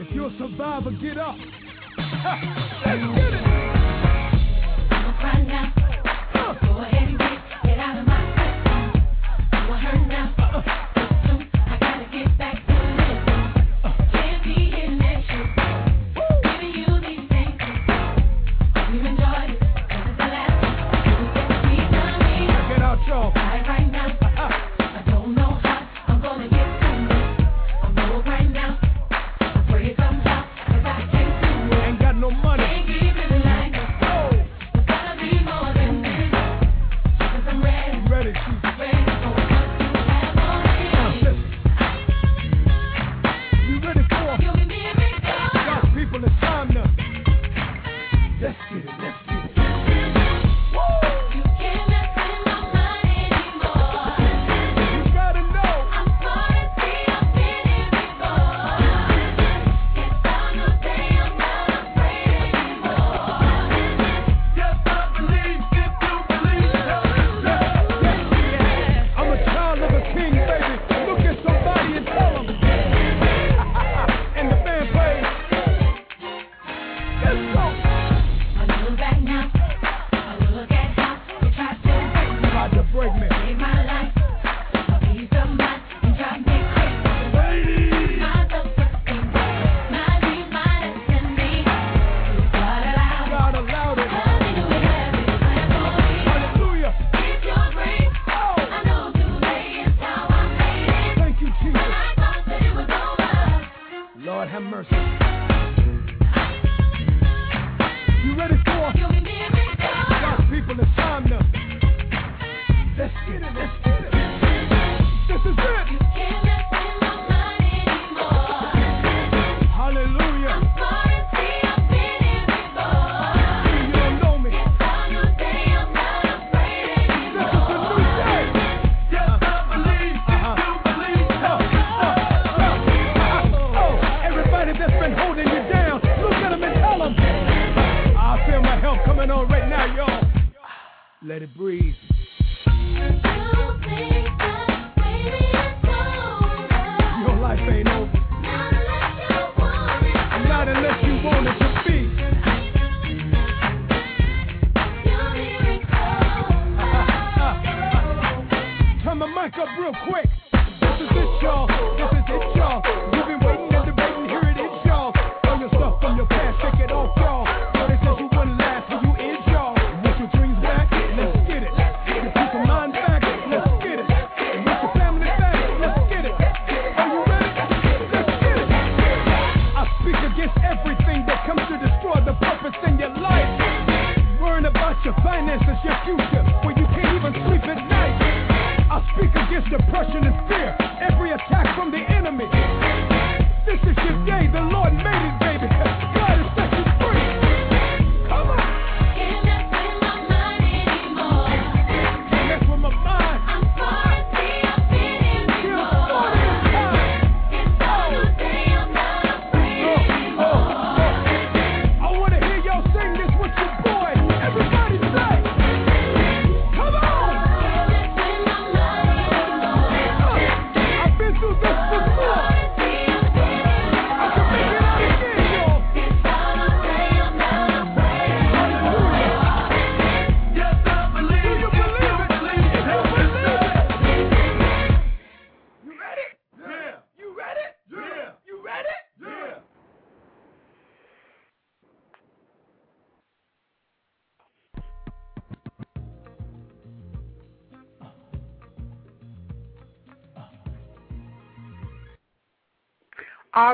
If you're a survivor, get up. Let's get it. Go ahead and get, get out of my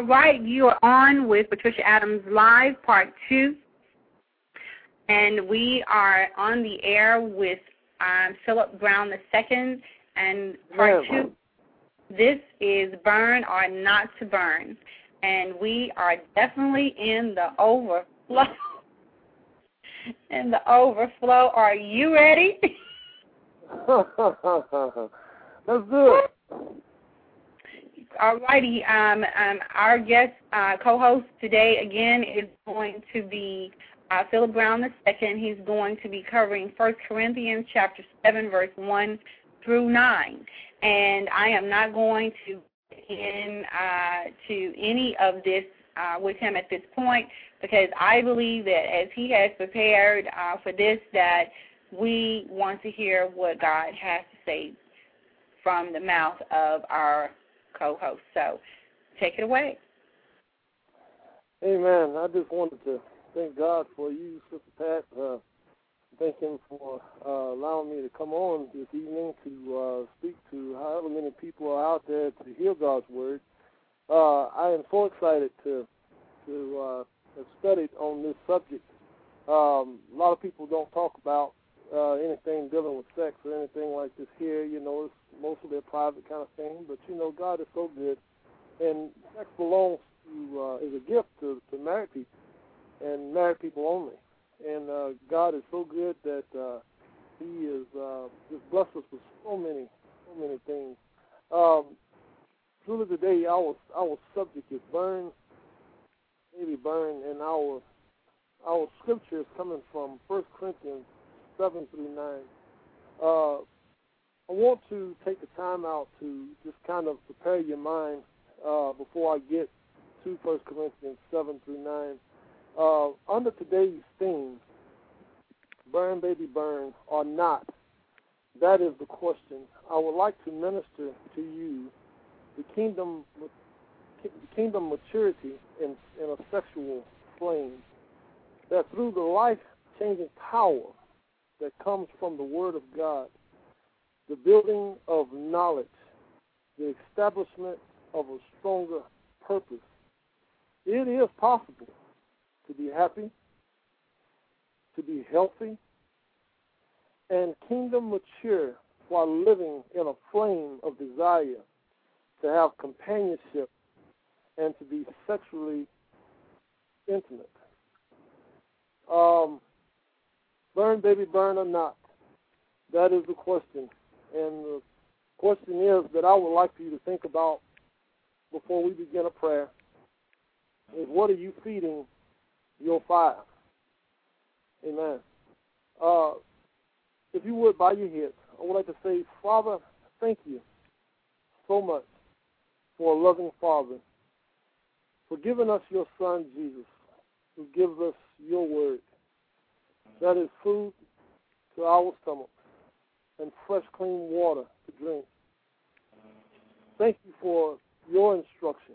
All right, you are on with Patricia Adams Live, Part 2. And we are on the air with um, Phillip Brown II. And Part. 2, this is Burn or Not to Burn. And we are definitely in the overflow. in the overflow. Are you ready? Let's do it. All righty. Um, um, our guest uh, co-host today again is going to be uh, Phillip Brown II. He's going to be covering First Corinthians chapter seven, verse one through nine. And I am not going to in uh, to any of this uh, with him at this point because I believe that as he has prepared uh, for this, that we want to hear what God has to say from the mouth of our co-host. So, take it away. Amen. I just wanted to thank God for you, Sister Pat. Uh, thank Him for uh, allowing me to come on this evening to uh, speak to however many people are out there to hear God's word. Uh, I am so excited to to uh, have studied on this subject. Um, a lot of people don't talk about uh, anything dealing with sex or anything like this here. You know, it's mostly a private kind of thing. But you know, God is so good, and sex belongs to uh, is a gift to, to married people and married people only. And uh, God is so good that uh, He is uh, just blessed us with so many, so many things. Um, truly, today our our subject is burn, maybe burn, and our our scripture is coming from First Corinthians seven through nine. Uh, I want to take the time out to just kind of prepare your mind uh, before I get to First Corinthians seven through nine. Uh, under today's theme, burn, baby, burn, or not, that is the question. I would like to minister to you the kingdom, the kingdom maturity in, in a sexual flame. That through the life-changing power that comes from the Word of God, the building of knowledge, the establishment of a stronger purpose, it is possible to be happy, to be healthy, and kingdom mature while living in a flame of desire to have companionship and to be sexually intimate. Um, burn, baby, burn or not? That is the question. And the question is that I would like for you to think about before we begin a prayer is what are you feeding your fire? Amen. Uh, if you would bow your heads, I would like to say, Father, thank you so much for a loving Father, for giving us your Son, Jesus, who gives us your word. That is food to our stomachs and fresh, clean water to drink. Thank you for your instruction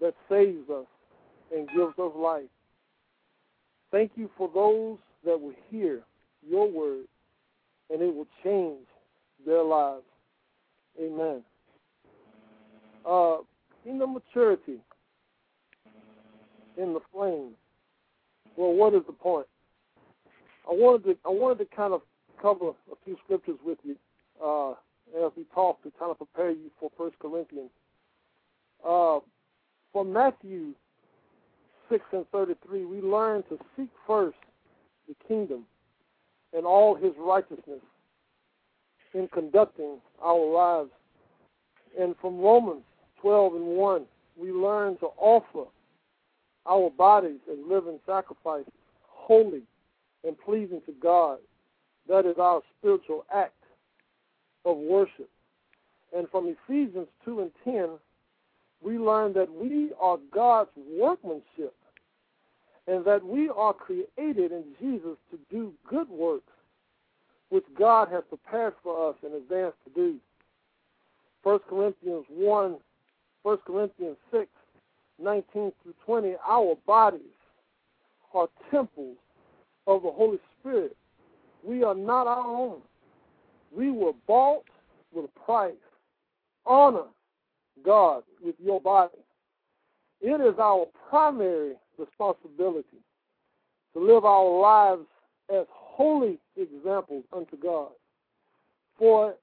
that saves us and gives us life. Thank you for those that will hear your word and it will change their lives. Amen. Uh, kingdom maturity in the flame. Well, what is the point? I wanted to I wanted to kind of cover a few scriptures with you uh, as we talk to kind of prepare you for First Corinthians. Uh, from Matthew six and thirty three, we learn to seek first the kingdom and all His righteousness in conducting our lives. And from Romans twelve and one, we learn to offer our bodies as living sacrifices, holy and pleasing to God. That is our spiritual act of worship. And from Ephesians 2 and 10, we learn that we are God's workmanship and that we are created in Jesus to do good works which God has prepared for us in advance to do. 1 Corinthians 1, 1 Corinthians 6, 19 through 20, our bodies are temples of the Holy Spirit. We are not our own. We were bought with a price. Honor God with your body. It is our primary responsibility to live our lives as holy examples unto God. For,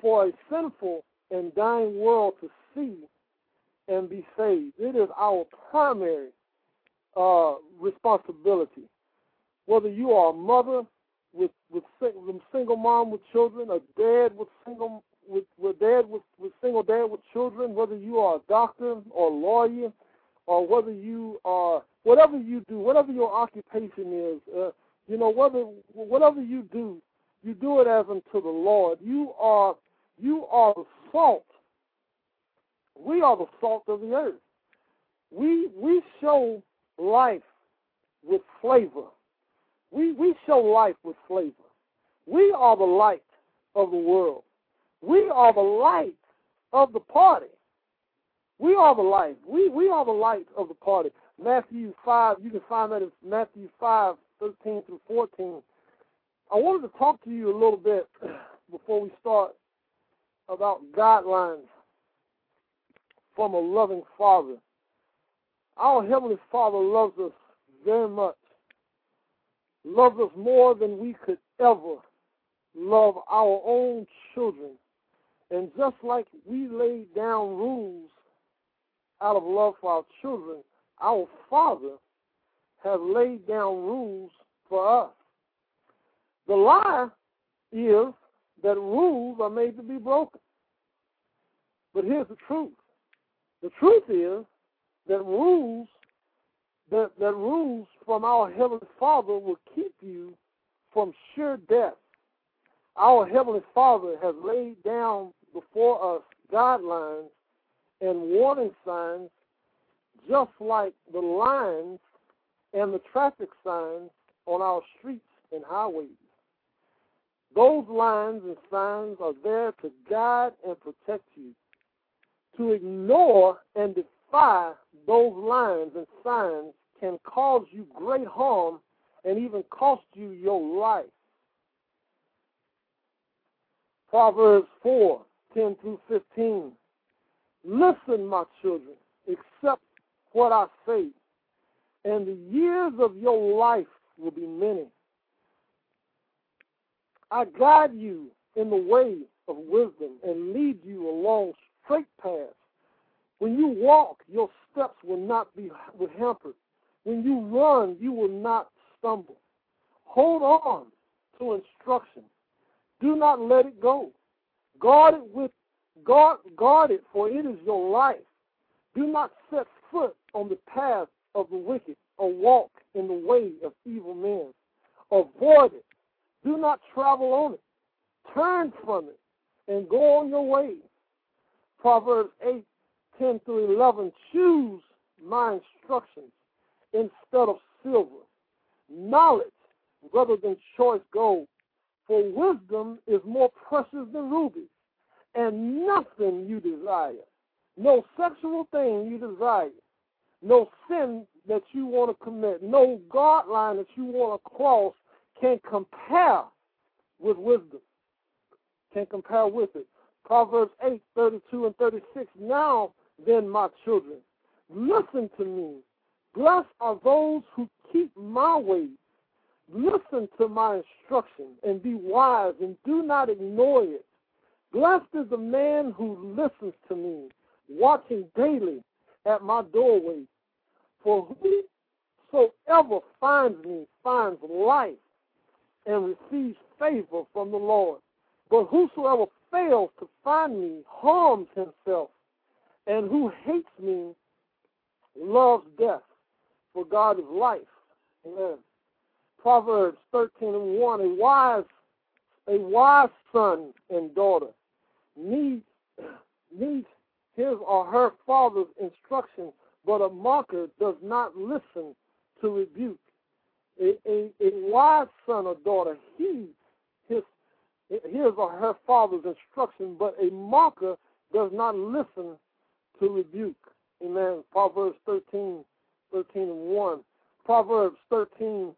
for a sinful and dying world to see and be saved, it is our primary uh, responsibility. Whether you are a mother with with sing- single mom with children, a dad with single with, with dad with, with single dad with children, whether you are a doctor or a lawyer, or whether you are whatever you do, whatever your occupation is, uh, you know whether whatever you do, you do it as unto the Lord. You are you are the salt. We are the salt of the earth. We we show life with flavor. We we show life with flavor. We are the light of the world. We are the light of the party. We are the light. We we are the light of the party. Matthew five, you can find that in Matthew five, thirteen through fourteen. I wanted to talk to you a little bit before we start about guidelines from a loving Father. Our Heavenly Father loves us very much, loves us more than we could ever love our own children. And just like we laid down rules out of love for our children, our Father has laid down rules for us. The lie is that rules are made to be broken. But here's the truth. The truth is that rules that, that rules from our Heavenly Father will keep you from sure death. Our Heavenly Father has laid down before us guidelines and warning signs just like the lines and the traffic signs on our streets and highways. Those lines and signs are there to guide and protect you. To ignore and defy those lines and signs can cause you great harm and even cost you your life. Proverbs 4 10 through 15. Listen, my children, accept what I say, and the years of your life will be many. I guide you in the way of wisdom and lead you along straight paths. When you walk, your steps will not be hampered. When you run, you will not stumble. Hold on to instruction. Do not let it go. Guard it with guard, guard it, for it is your life. Do not set foot on the path of the wicked, or walk in the way of evil men. Avoid it. Do not travel on it. Turn from it and go on your way. Proverbs 8, 10 through 11. Choose my instructions instead of silver, knowledge rather than choice gold. For wisdom is more precious than rubies, and nothing you desire, no sexual thing you desire, no sin that you want to commit, no God line that you want to cross can compare with wisdom. Can compare with it. Proverbs 8, 32 and 36. Now then, my children, listen to me. Blessed are those who keep my ways. Listen to my instruction and be wise and do not ignore it. Blessed is the man who listens to me, watching daily at my doorway. For whosoever finds me finds life and receives favor from the Lord. But whosoever fails to find me harms himself, and who hates me loves death. For God is life. Amen. Proverbs 13 and 1. A wise, a wise son and daughter needs, needs his or her father's instruction, but a mocker does not listen to rebuke. A, a, a wise son or daughter heeds his, his or her father's instruction, but a mocker does not listen to rebuke. Amen. Proverbs 13, 13 and 1. Proverbs 13,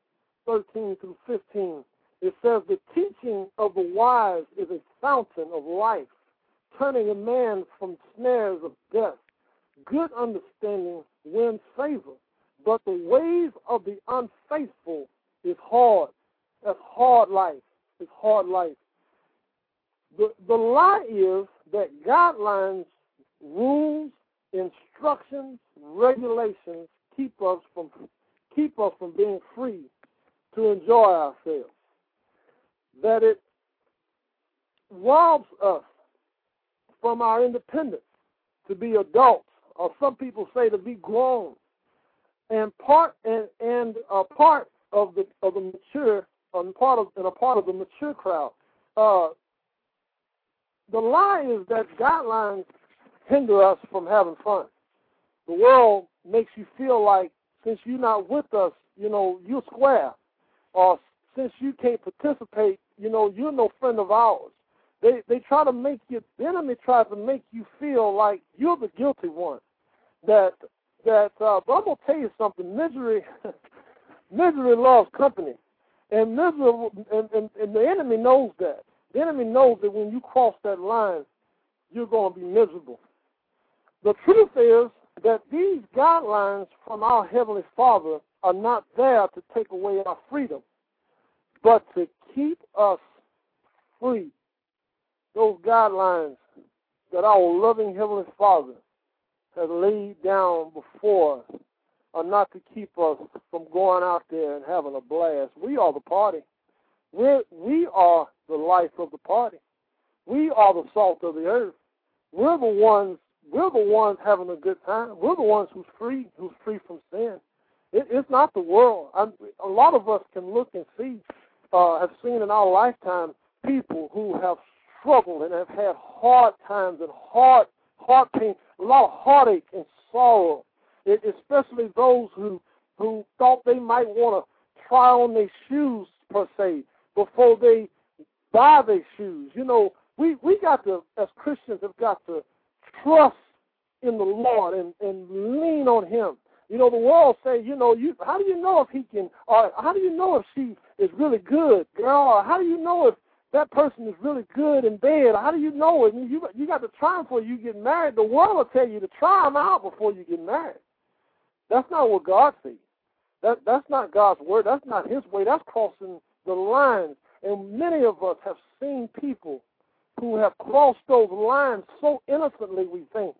13 through 15. It says, The teaching of the wise is a fountain of life, turning a man from snares of death. Good understanding wins favor, but the ways of the unfaithful is hard. That's hard life. It's hard life. The the lie is that guidelines, rules, instructions, regulations keep us from keep us from being free to enjoy ourselves. That it robs us from our independence to be adults, or some people say to be grown. And part and and a part of the of the mature and part of and a part of the mature crowd. Uh, the lie is that guidelines hinder us from having fun. The world makes you feel like since you're not with us, you know, you're square. Or since you can't participate, you know, you're no friend of ours. They they try to make you the enemy tries to make you feel like you're the guilty one. That that uh but I'm gonna tell you something, misery misery loves company. And misery and, and, and the enemy knows that. The enemy knows that when you cross that line, you're gonna be miserable. The truth is that these guidelines from our Heavenly Father are not there to take away our freedom, but to keep us free. Those guidelines that our loving Heavenly Father has laid down before us are not to keep us from going out there and having a blast. We are the party. We're, we are the life of the party. We are the salt of the earth. We're the ones we're the ones having a good time. We're the ones who's free, who's free from sin. It, it's not the world. A lot of us can look and see, uh, have seen in our lifetime people who have struggled and have had hard times and hard, hard pain, a lot of heartache and sorrow. It, especially those who who thought they might want to try on their shoes per se before they buy their shoes. You know, we we got to as Christians have got to trust in the Lord and, and lean on Him. You know, the world say, you know, you how do you know if he can, or how do you know if she is really good, girl, or how do you know if that person is really good in bed? How do you know? I mean, you you got to try them before you get married. The world will tell you to try them out before you get married. That's not what God sees. That that's not God's word. That's not His way. That's crossing the lines. And many of us have seen people who have crossed those lines so innocently, we think,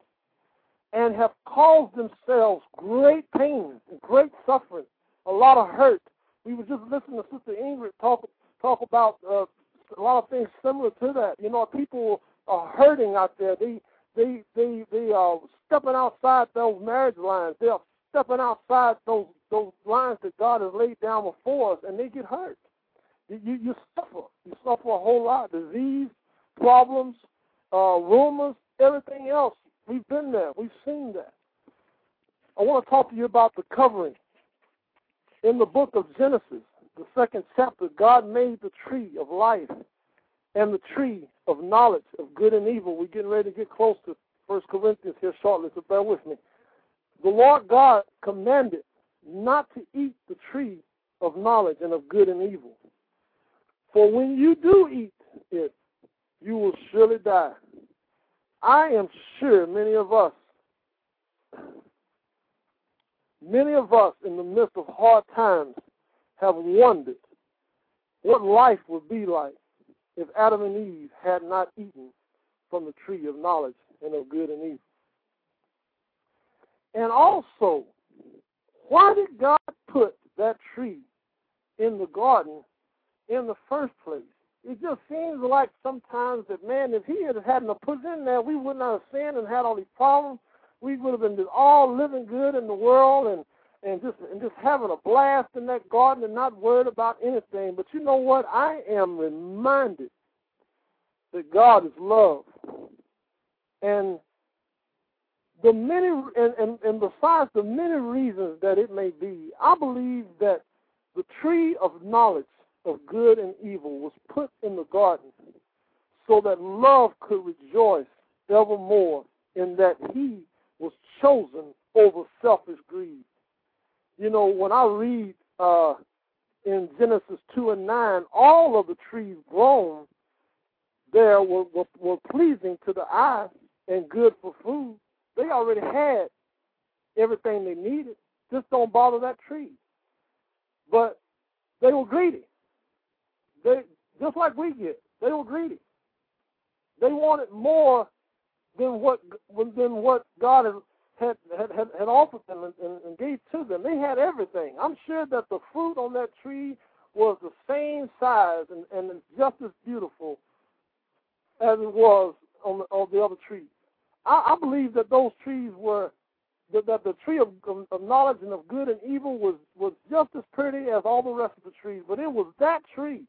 and have caused themselves great pain, great suffering, a lot of hurt. We were just listening to Sister Ingrid talk talk about uh, a lot of things similar to that. You know, people are hurting out there. They they they they are stepping outside those marriage lines. They're stepping outside those those lines that God has laid down before us, and they get hurt. You you, you suffer. You suffer a whole lot. Disease, problems, uh, rumors, everything else. We've been there. We've seen that. I want to talk to you about the covering. In the book of Genesis, the second chapter, God made the tree of life and the tree of knowledge of good and evil. We're getting ready to get close to First Corinthians here shortly, so bear with me. The Lord God commanded not to eat the tree of knowledge and of good and evil. For when you do eat it, you will surely die. I am sure many of us, many of us in the midst of hard times have wondered what life would be like if Adam and Eve had not eaten from the tree of knowledge and of good and evil. And also, why did God put that tree in the garden in the first place? It just seems like sometimes that man, if he had hadn't put in there, we would not have sinned and had all these problems. We would have been just all living good in the world and and just and just having a blast in that garden and not worried about anything. But you know what? I am reminded that God is love, and the many and, and, and besides the many reasons that it may be, I believe that the tree of knowledge of good and evil was put in the garden so that love could rejoice evermore in that he was chosen over selfish greed. You know, when I read uh, in Genesis 2 and 9, all of the trees grown there were, were, were pleasing to the eye and good for food. They already had everything they needed. Just don't bother that tree. But they were greedy. They just like we get. They were greedy. They wanted more than what than what God had had had, had offered them and, and, and gave to them. They had everything. I'm sure that the fruit on that tree was the same size and, and just as beautiful as it was on the, on the other trees. I, I believe that those trees were that, the tree of, of, of knowledge and of good and evil was was just as pretty as all the rest of the trees, but it was that tree.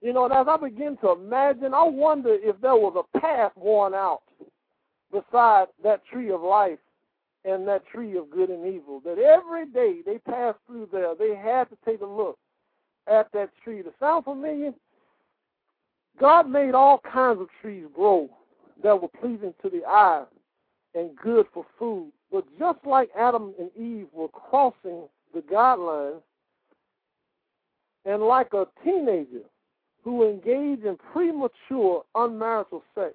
You know, as I begin to imagine, I wonder if there was a path worn out beside that tree of life and that tree of good and evil. That every day they passed through there, they had to take a look at that tree. To sound familiar? God made all kinds of trees grow that were pleasing to the eye and good for food. But just like Adam and Eve were crossing the guidelines, and like a teenager who engage in premature unmarital sex,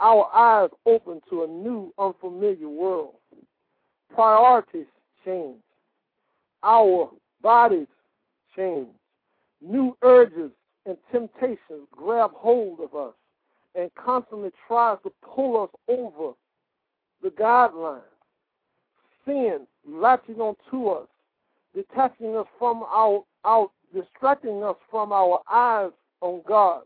our eyes open to a new, unfamiliar world. Priorities change. Our bodies change. New urges and temptations grab hold of us and constantly tries to pull us over the guidelines. Sin latching onto us, detaching us from our, our distracting us from our eyes on God,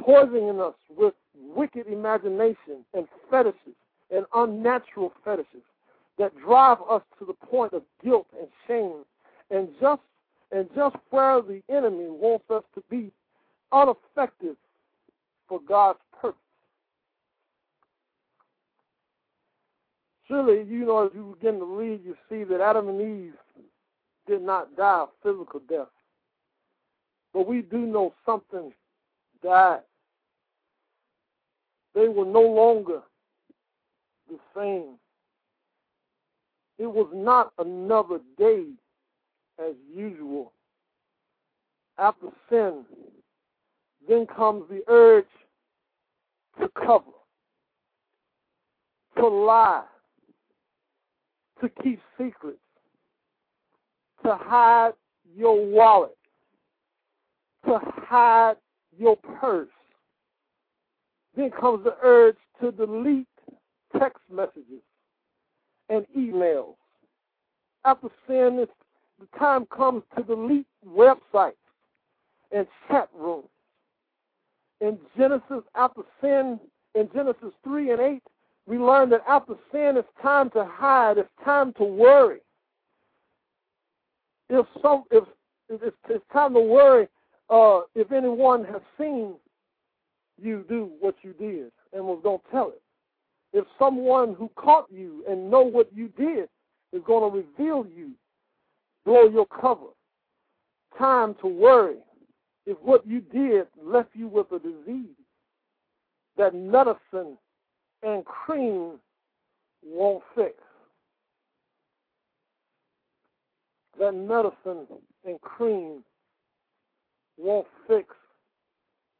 poisoning us with wicked imagination and fetishes and unnatural fetishes that drive us to the point of guilt and shame and just and just where the enemy wants us to be ineffective for God's purpose. Surely, you know, as you begin to read, you see that Adam and Eve did not die a physical death. But we do know something died. They were no longer the same. It was not another day as usual. After sin, then comes the urge to cover, to lie, to keep secrets, to hide your wallet, to hide your purse. Then comes the urge to delete text messages and emails. After sin, it's, the time comes to delete websites and chat rooms. In Genesis, after sin, in Genesis 3 and 8, we learn that after sin, it's time to hide, it's time to worry. If some, if it's, it's time to worry uh, if anyone has seen you do what you did and was going to tell it. If someone who caught you and know what you did is going to reveal you, blow your cover. Time to worry if what you did left you with a disease that medicine and cream won't fix. That medicine and cream won't fix.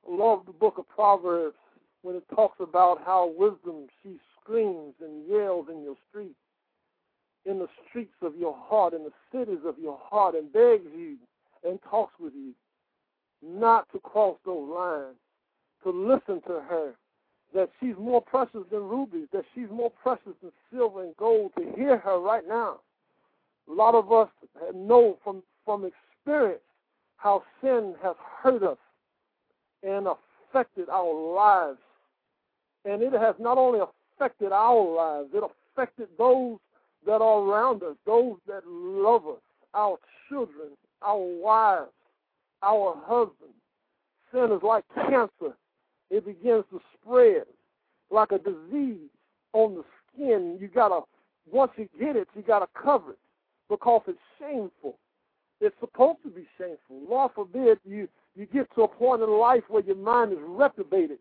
I love the book of Proverbs when it talks about how wisdom she screams and yells in your streets, in the streets of your heart, in the cities of your heart, and begs you and talks with you not to cross those lines, to listen to her, that she's more precious than rubies, that she's more precious than silver and gold, to hear her right now. A lot of us know from, from experience how sin has hurt us and affected our lives. And it has not only affected our lives, it affected those that are around us, those that love us, our children, our wives, our husbands. Sin is like cancer. It begins to spread like a disease on the skin. You gotta once you get it, you gotta cover it because it's shameful. It's supposed to be shameful. Lord forbid you you get to a point in life where your mind is reprobated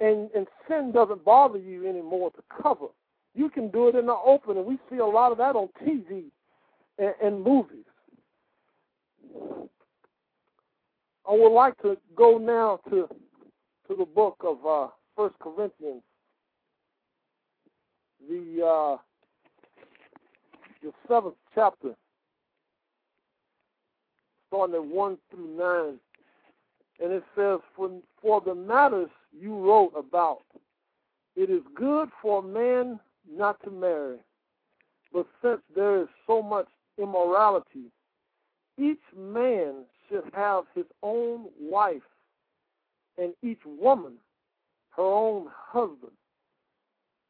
and, and sin doesn't bother you anymore to cover. You can do it in the open, and we see a lot of that on TV and, and movies. I would like to go now to to the book of uh, First Corinthians, the uh, the seventh chapter, starting at 1 through 9. And it says, for, for the matters you wrote about, it is good for a man not to marry. But since there is so much immorality, each man should have his own wife, and each woman her own husband.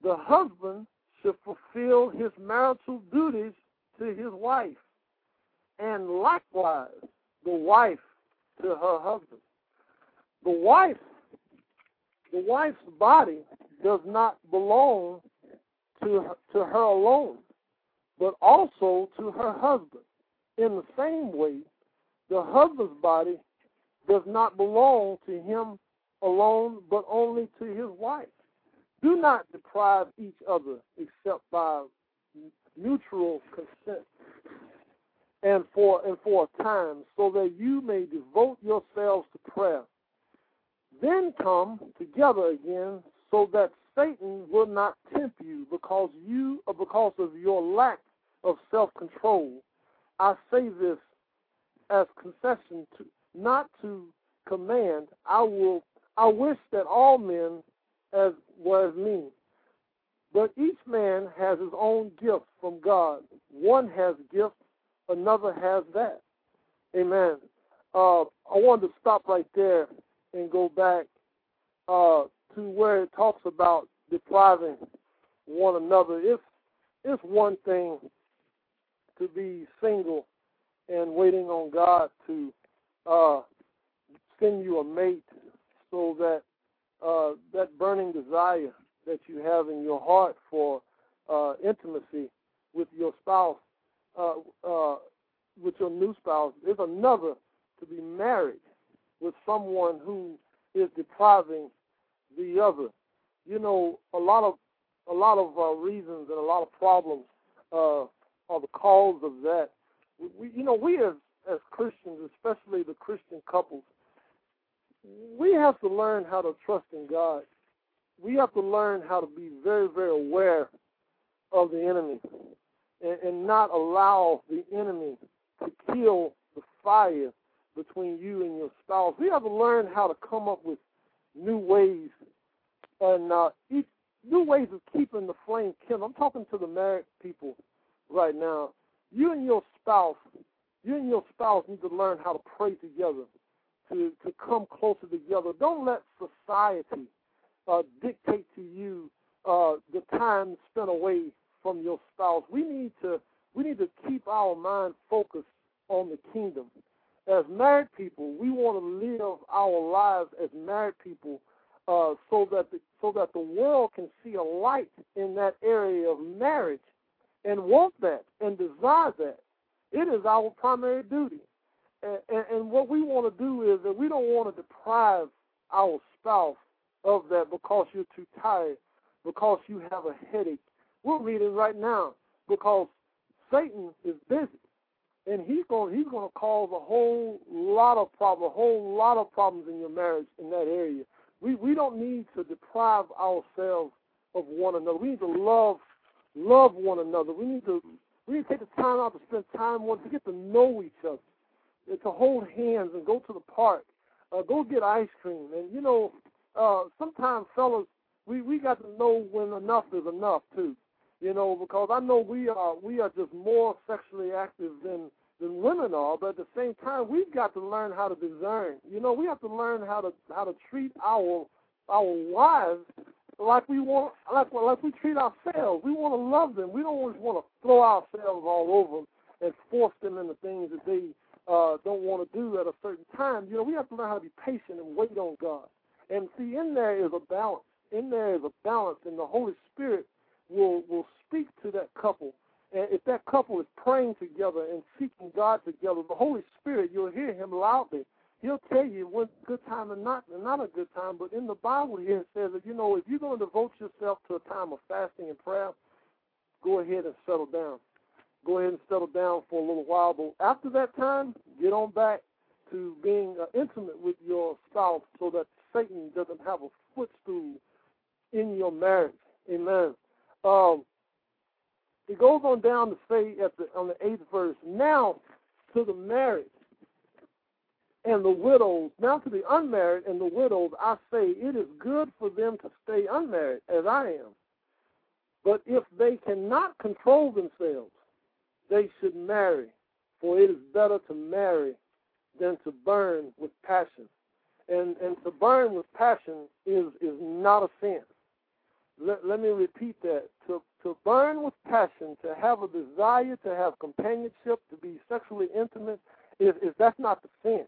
The husband should fulfill his marital duties to his wife, and likewise the wife to her husband. The wife, the wife's body does not belong to her, to her alone, but also to her husband. In the same way, the husband's body does not belong to him alone, but only to his wife. Do not deprive each other except by mutual consent and for and for a time, so that you may devote yourselves to prayer. Then come together again, so that Satan will not tempt you because you or because of your lack of self control. I say this as concession to not to command. I will I wish that all men as were as me. But each man has his own gift from God. One has gifts, another has that. Amen. Uh, I wanted to stop right there and go back uh, to where it talks about depriving one another. It's it's one thing to be single and waiting on God to uh, send you a mate so that uh, that burning desire that you have in your heart for uh, intimacy with your spouse, uh, uh, with your new spouse, is another to be married with someone who is depriving the other. You know, a lot of a lot of uh, reasons and a lot of problems uh, are the cause of that. We, you know, we as as Christians, especially the Christian couples, we have to learn how to trust in God. We have to learn how to be very, very aware of the enemy and, and not allow the enemy to kill the fire between you and your spouse. We have to learn how to come up with new ways and uh, each, new ways of keeping the flame kindled. I'm talking to the married people right now. You and your spouse, you and your spouse need to learn how to pray together to, to come closer together. Don't let society uh, dictate to you uh, the time spent away from your spouse. We need to we need to keep our mind focused on the kingdom. As married people, we want to live our lives as married people, uh, so that the, so that the world can see a light in that area of marriage, and want that and desire that. It is our primary duty and, and, what we want to do is that we don't want to deprive our spouse of that because you're too tired, because you have a headache. We're reading right now because Satan is busy, and he's going he's going to cause a whole lot of problems, a whole lot of problems in your marriage in that area. We we don't need to deprive ourselves of one another. We need to love love one another. We need to we need to take the time out to spend time one to get to know each other and to hold hands and go to the park, uh, go get ice cream. And you know, uh, sometimes fellas, we we got to know when enough is enough too. You know, because I know we are we are just more sexually active than than women are, but at the same time, we've got to learn how to discern. You know, we have to learn how to how to treat our our wives like we want, like like we treat ourselves. We want to love them. We don't always want to throw ourselves all over them and force them into things that they uh, don't want to do at a certain time, you know, we have to learn how to be patient and wait on God. And see, in there is a balance. In there is a balance, and the Holy Spirit will will speak to that couple. And if that couple is praying together and seeking God together, the Holy Spirit, you'll hear Him loudly. He'll tell you when's a good time and not and not a good time. But in the Bible here it says that you know if you're going to devote yourself to a time of fasting and prayer, go ahead and settle down go ahead and settle down for a little while. But after that time, get on back to being uh, intimate with your spouse so that Satan doesn't have a footstool in your marriage. Amen. Um, It goes on down to say at the on the eighth verse, now to the married and the widows, now to the unmarried and the widows, I say it is good for them to stay unmarried, as I am. But if they cannot control themselves, they should marry, for it is better to marry than to burn with passion. And and to burn with passion is is not a sin. Let, let me repeat that. To to burn with passion, to have a desire to have companionship, to be sexually intimate, is, is that's not the sin.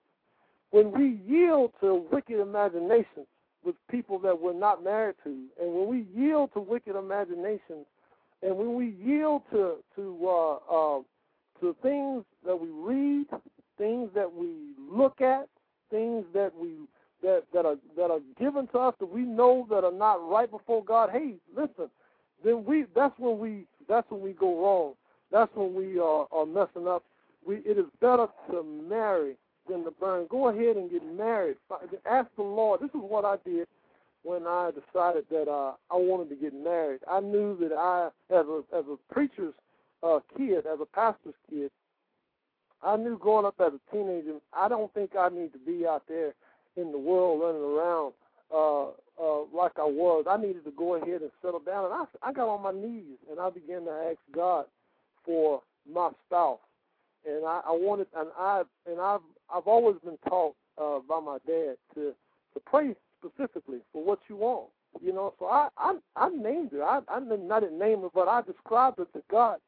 When we yield to wicked imaginations with people that we're not married to, and when we yield to wicked imaginations, and when we yield to to uh, uh, to things that we read, things that we look at, things that we that that are that are given to us that we know that are not right before God. Hey, listen, then we that's when we that's when we go wrong. That's when we are, are messing up. We it is better to marry than to burn. Go ahead and get married. Ask the Lord. This is what I did when I decided that uh, I wanted to get married. I knew that I, as a as a preacher's uh, kid, as a pastor's kid, I knew growing up as a teenager, I don't think I need to be out there in the world running around uh, uh, like I was. I needed to go ahead and settle down, and I I got on my knees and I began to ask God for my spouse, and I, I wanted, and I and I've I've always been taught uh, by my dad to to pray specifically for what you want. You know, so I I, I named it. I I didn't, I didn't name it, but I described it to God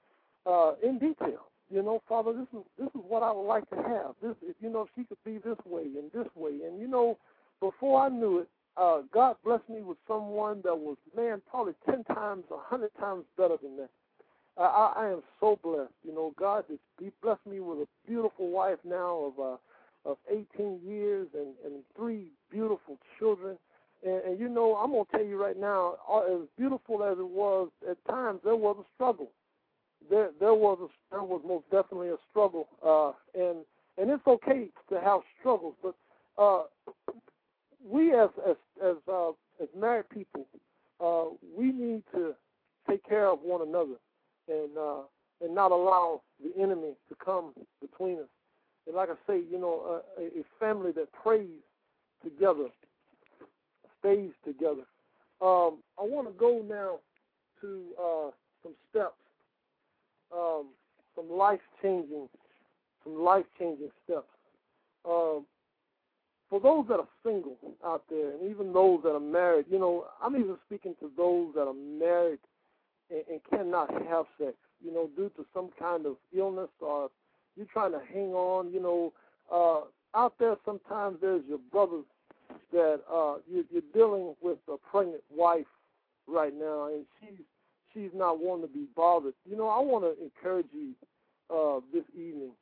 uh, in detail. You know, Father, this is this is what I would like to have. This, if you know, she could be this way and this way, and you know, before I knew it, uh, God blessed me with someone that was, man, probably ten times, a hundred times better than that. Uh, I, I am so blessed. You know, God has He blessed me with a beautiful wife now of uh, of 18 years and and three beautiful children. And, and you know, I'm gonna tell you right now, uh, as beautiful as it was, at times there was a struggle. There there was a, there was most definitely a struggle, uh, and and it's okay to have struggles, but uh, we as as as uh, as married people, uh, we need to take care of one another and uh, and not allow the enemy to come between us. And like I say, you know, uh, a, a family that prays together stays together. Um, I want to go now to uh, some steps, um, some life changing, some life changing steps. Um, for those that are single out there, and even those that are married, you know, I'm even speaking to those that are married and, and cannot have sex, you know, due to some kind of illness or you're trying to hang on, you know. Uh, out there, sometimes there's your brothers that uh, you, you're dealing with a pregnant wife right now, and she's she's not wanting to be bothered. You know, I want to encourage you uh, this evening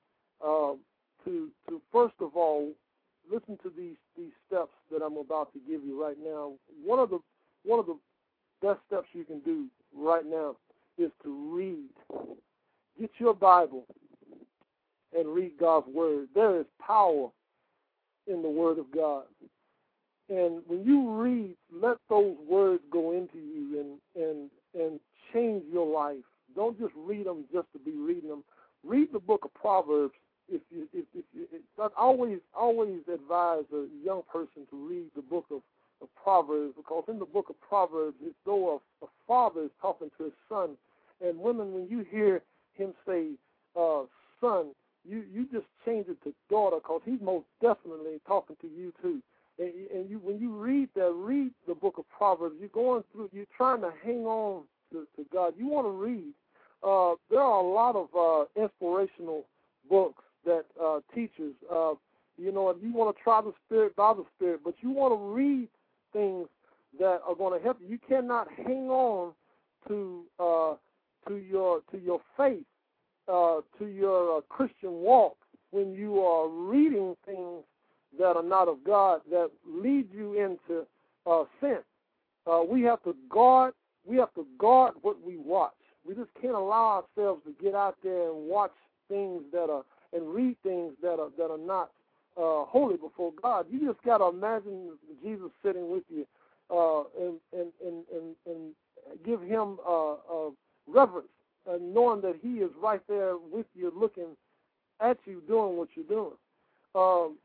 uh, to to first of all listen to these these steps that I'm about to give you right now. One of the one of the best steps you can do right now is to read. Get your Bible and read God's word. There is power in the word of God. And when you read, let those words go into you and and and change your life. Don't just read them just to be reading them. Read the book of Proverbs if you if, if you, I always always advise a young person to read the book of, of Proverbs because in the book of Proverbs it's though a, a father is talking to his son, and women when you hear him say uh, son, you you just change it to daughter because he's most definitely talking to you too. And, and you when you read that, read the book of Proverbs. You're going through. You're trying to hang on to, to God. You want to read. Uh, there are a lot of uh, inspirational books that uh, teachers, uh, you know, if you want to try the Spirit by the Spirit, but you want to read things that are going to help you. You cannot hang on to uh, to your to your faith, uh, to your uh, Christian walk when you are reading things that are not of God that lead you into uh, sin. Uh, we have to guard. We have to guard what we watch. We just can't allow ourselves to get out there and watch things that are and read things that are that are not uh, holy before God. You just got to imagine Jesus sitting with you uh, and, and, and, and, and give him uh, uh, reverence uh, knowing that He is right there with you, looking at you, doing what you're doing. Um,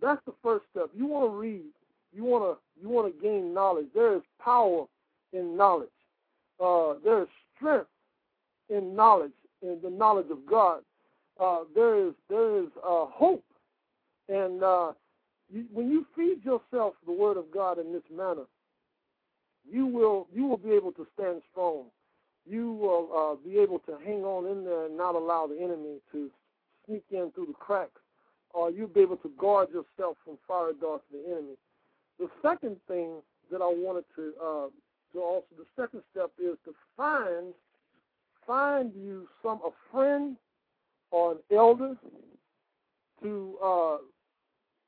that's the first step. You want to read. You want to you want to gain knowledge. There is power in knowledge. Uh, there is strength in knowledge, in the knowledge of God. Uh, there is there is uh, hope, and uh, you, when you feed yourself the Word of God in this manner, you will you will be able to stand strong. You will uh, be able to hang on in there and not allow the enemy to sneak in through the cracks, or you'll be able to guard yourself from fire darts of the enemy. The second thing that I wanted to to also the second step is to find find you some a friend or an elder to uh,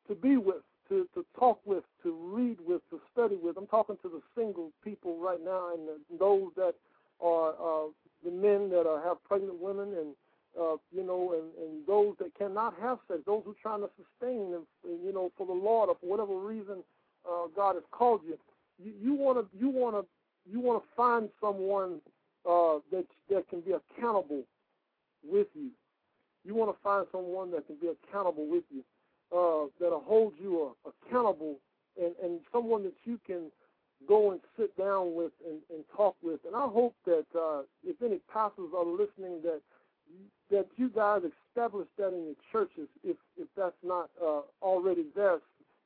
to be with, to, to talk with, to read with, to study with. I'm talking to the single people right now, and the, those that are uh, the men that are, have pregnant women, and uh, you know, and, and those that cannot have sex, those who are trying to sustain, and you know, for the Lord or for whatever reason uh, God has called you. You want to, you want to, you want to find someone uh, that that can be accountable with you. You want to find someone that can be accountable with you uh, that'll hold you uh, accountable and, and someone that you can go and sit down with and, and talk with. And I hope that uh, if any pastors are listening, that that you guys establish that in your churches, if if that's not uh, already there.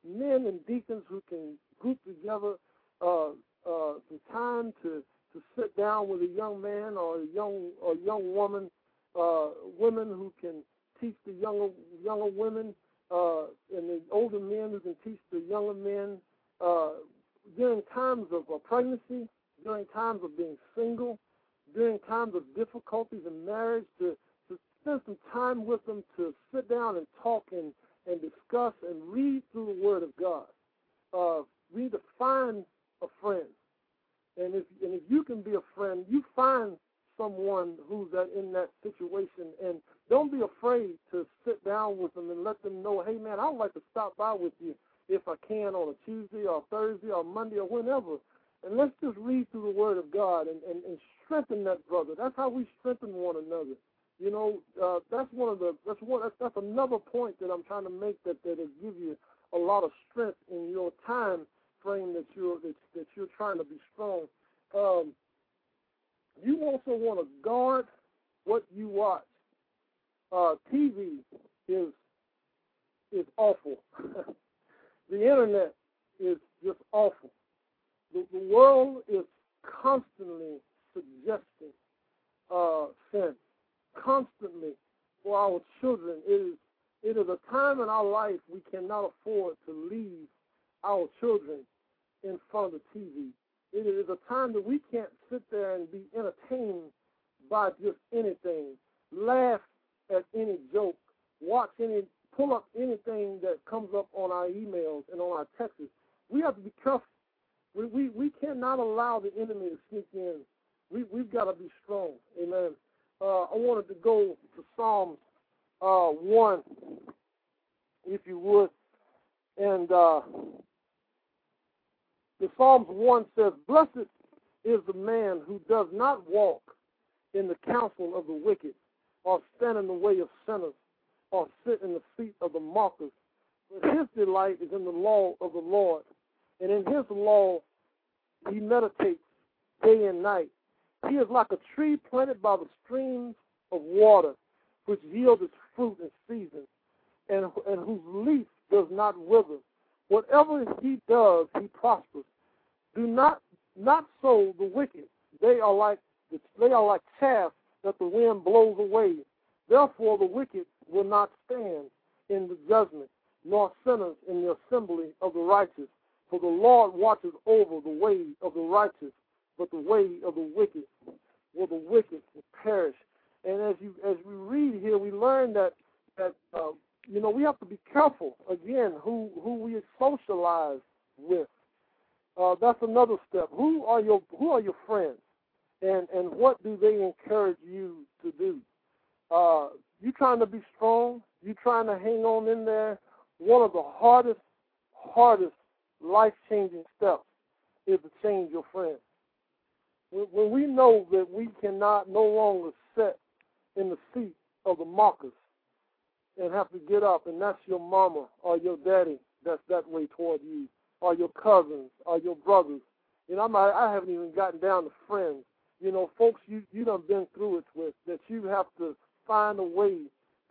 Men and deacons who can group together uh, uh, some time to to sit down with a young man or a young or young woman, uh, women who can teach the younger younger women uh, and the older men who can teach the younger men uh, during times of pregnancy, during times of being single, during times of difficulties in marriage, to, to spend some time with them to sit down and talk and, and discuss and read through the Word of God. Uh, find a friend. And if, and if you can be a friend, you find someone who's at, in that situation and don't be afraid to sit down with them and let them know, hey man, I would like to stop by with you if I can on a Tuesday or Thursday or Monday or whenever. And let's just read through the Word of God and, and, and strengthen that brother. That's how we strengthen one another. You know, uh, that's one of the that's one that's, that's another point that I'm trying to make that that will give you a lot of strength in your time frame that you're that, that you're trying to be strong. Um, you also want to guard what you watch uh, TV is is awful. the internet is just awful. The, the world is constantly suggesting uh, sin, constantly for our children. It is it is a time in our life we cannot afford to leave our children in front of the TV. It is a time that we can't sit there and be entertained by just anything, laugh at any joke, watch any, pull up anything that comes up on our emails and on our texts. We have to be careful. We, we, we cannot allow the enemy to sneak in. We, we've got to be strong. Amen. Uh, I wanted to go to Psalms uh, 1, if you would. And uh, the Psalms 1 says, Blessed is the man who does not walk in the counsel of the wicked, or stand in the way of sinners, or sit in the seat of the mockers. But his delight is in the law of the Lord, and in his law he meditates day and night. He is like a tree planted by the streams of water, which yields its fruit in season, and, and whose leaf does not wither. Whatever he does, he prospers. Do not not so the wicked. They are like they are like chaff that the wind blows away. Therefore, the wicked will not stand in the judgment, nor sinners in the assembly of the righteous. For the Lord watches over the way of the righteous, but the way of the wicked will the wicked will perish. And as you as we read here, we learn that that uh, you know we have to be careful again who who we socialize with. Uh, that's another step. Who are your who are your friends? and and what do they encourage you to do? Uh, you trying to be strong? You trying to hang on in there? One of the hardest, hardest life changing steps is to change your friends. when, we know that we cannot no longer sit in the seat of the mockers and have to get up, and that's your mama or your daddy that's that way toward you, or your cousins or your brothers. You know, I'm, I haven't even gotten down to friends. You know, folks you you done been through it with that you have to find a way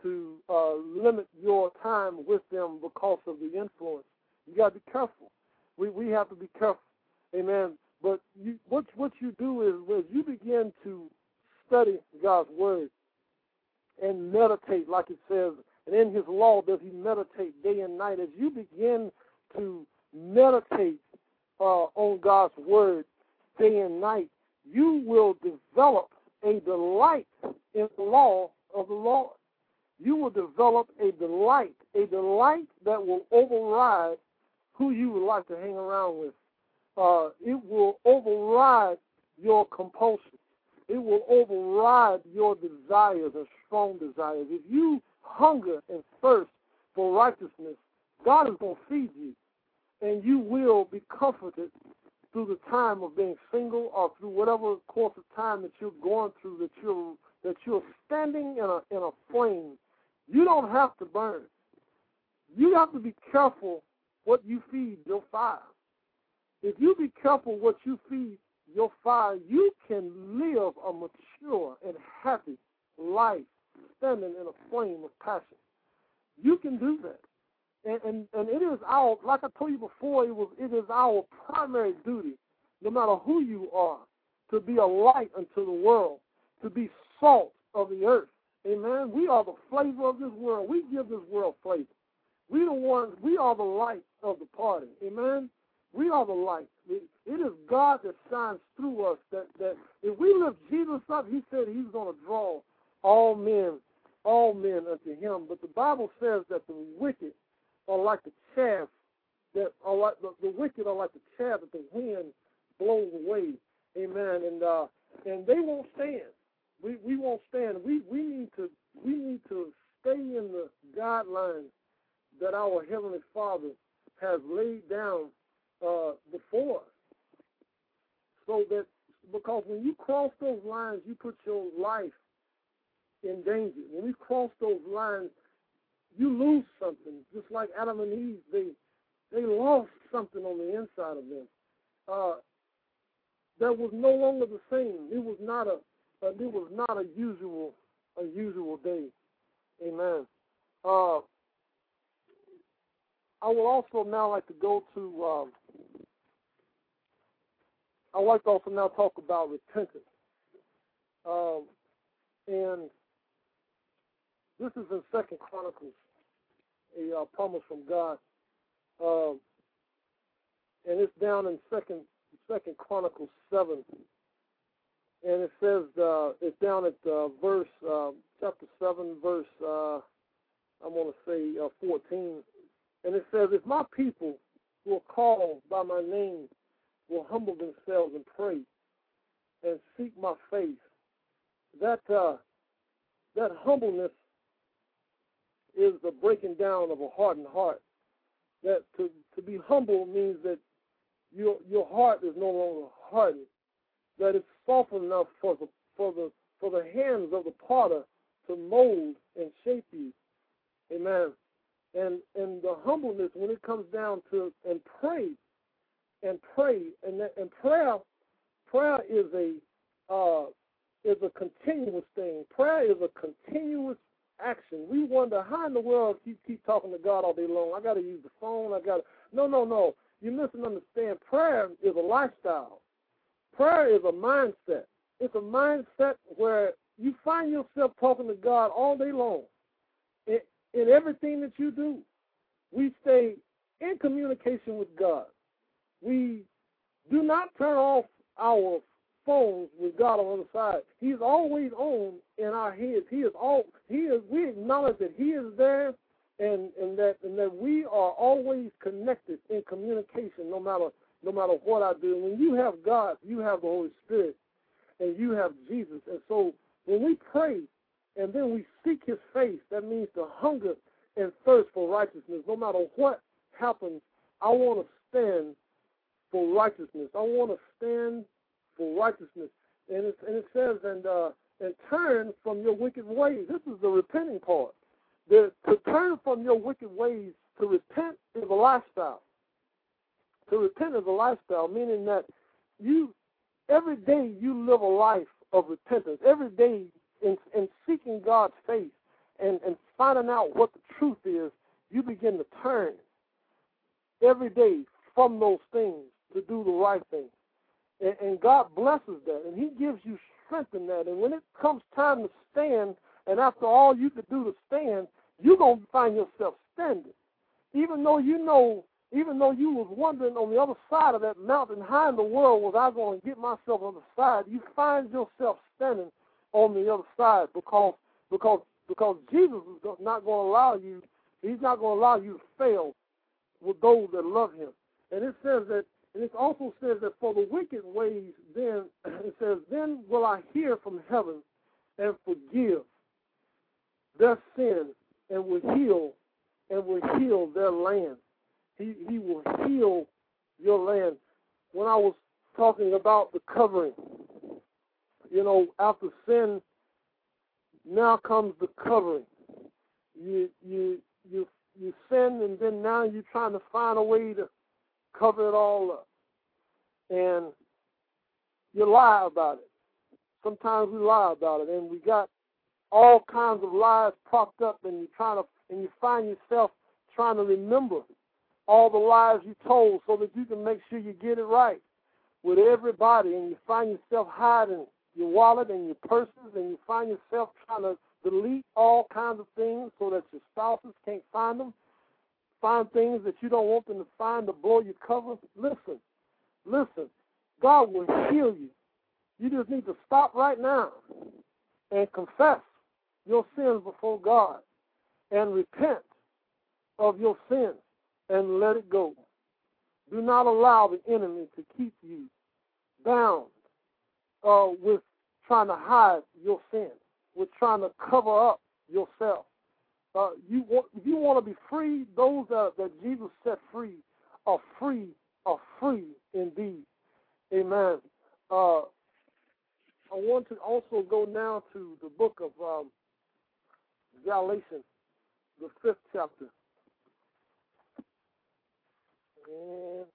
to uh, limit your time with them because of the influence. You got to be careful. We we have to be careful. Amen. But you, what what you do is, is you begin to study God's word and meditate, like it says, and in His law does He meditate day and night. As you begin to meditate uh, on God's word day and night, you will develop a delight in the law of the Lord. You will develop a delight, a delight that will override who you would like to hang around with. Uh, it will override your compulsion. It will override your desires and strong desires. If you hunger and thirst for righteousness, God is going to feed you, and you will be comforted through the time of being single or through whatever course of time that you're going through that you're that you're standing in a in a flame. You don't have to burn. You have to be careful what you feed your fire. If you be careful what you feed your fire, you can live a mature and happy life standing in a flame of passion. You can do that. And, and and it is our like I told you before, it was it is our primary duty, no matter who you are, to be a light unto the world, to be salt of the earth. Amen. We are the flavor of this world. We give this world flavor. We the ones. We are the light of the party. Amen. We are the light. It is God that shines through us. That that if we lift Jesus up, He said He's going to draw all men, all men unto Him. But the Bible says that the wicked are like the chaff that are like the, the wicked are like the chaff that the wind blows away. Amen. And uh, and they won't stand. We we won't stand. We we need to we need to stay in the guidelines that our heavenly Father has laid down uh, before us. So that because when you cross those lines, you put your life in danger. When we cross those lines, you lose something. Just like Adam and Eve, they they lost something on the inside of them. Uh, that was no longer the same. It was not a, a it was not a usual a usual day. Amen. Uh, I would also now like to go to. Um, I would like to also now talk about repentance. Um, and this is in Second Chronicles, a uh, promise from God, um, and it's down in Second Second Chronicles seven, and it says uh, it's down at uh, verse uh, chapter seven, verse I'm going to say uh, fourteen, and it says, "If my people who are called by my name will humble themselves and pray and seek my face, that uh, that humbleness is the breaking down of a hardened heart. That to to be humble means that your your heart is no longer hardened. That it's soft enough for the for the for the hands of the potter to mold and shape you. Amen. And and the humbleness when it comes down to and pray and pray and that, and prayer prayer is a uh, is a continuous thing. Prayer is a continuous action. We wonder how in the world keep keep talking to God all day long. I got to use the phone. I got to no no no. You misunderstand. Prayer is a lifestyle. Prayer is a mindset. It's a mindset where you find yourself talking to God all day long. In, in everything that you do, we stay in communication with God. We do not turn off our phones with God on the side. He's always on in our heads. He is all he is we acknowledge that he is there and, and that and that we are always connected in communication no matter no matter what I do. When you have God, you have the Holy Spirit and you have Jesus. And so when we pray and then we seek his face, that means to hunger and thirst for righteousness. No matter what happens, I want to stand for righteousness. I want to stand for righteousness. and it, and it says, and uh, and turn from your wicked ways. This is the repenting part. The, to turn from your wicked ways, to repent is a lifestyle. To repent is a lifestyle, meaning that you every day you live a life of repentance. Every day in in seeking God's face and, and finding out what the truth is, you begin to turn every day from those things to do the right thing. And, and God blesses that, and He gives you strength in that. And when it comes time to stand, and after all you could do to stand, you're going to find yourself standing. Even though you know, even though you was wondering on the other side of that mountain, how in the world was I going to get myself on the side? You find yourself standing on the other side because because because Jesus is not going to allow you. He's not going to allow you to fail with those that love Him. And it says that, and it also says that for the wicked ways, then it says, then will I hear from heaven and forgive their sin and will heal and will heal their land. He he will heal your land. When I was talking about the covering, you know, after sin, now comes the covering. You you you you sin, and then now you're trying to find a way to cover it all up, and you lie about it. Sometimes we lie about it, and we got all kinds of lies propped up, and you trying to and you find yourself trying to remember all the lies you told so that you can make sure you get it right with everybody, and you find yourself hiding your wallet and your purses, and you find yourself trying to delete all kinds of things so that your spouses can't find them. Find things that you don't want them to find to blow your cover. Listen, listen. God will heal you. You just need to stop right now and confess your sins before God and repent of your sins and let it go. Do not allow the enemy to keep you bound uh, with trying to hide your sins, with trying to cover up yourself. Uh, you want, if you want to be free, those that, that Jesus set free are free, are free indeed. Amen. Uh, I want to also go now to the book of um, Galatians, the fifth chapter. And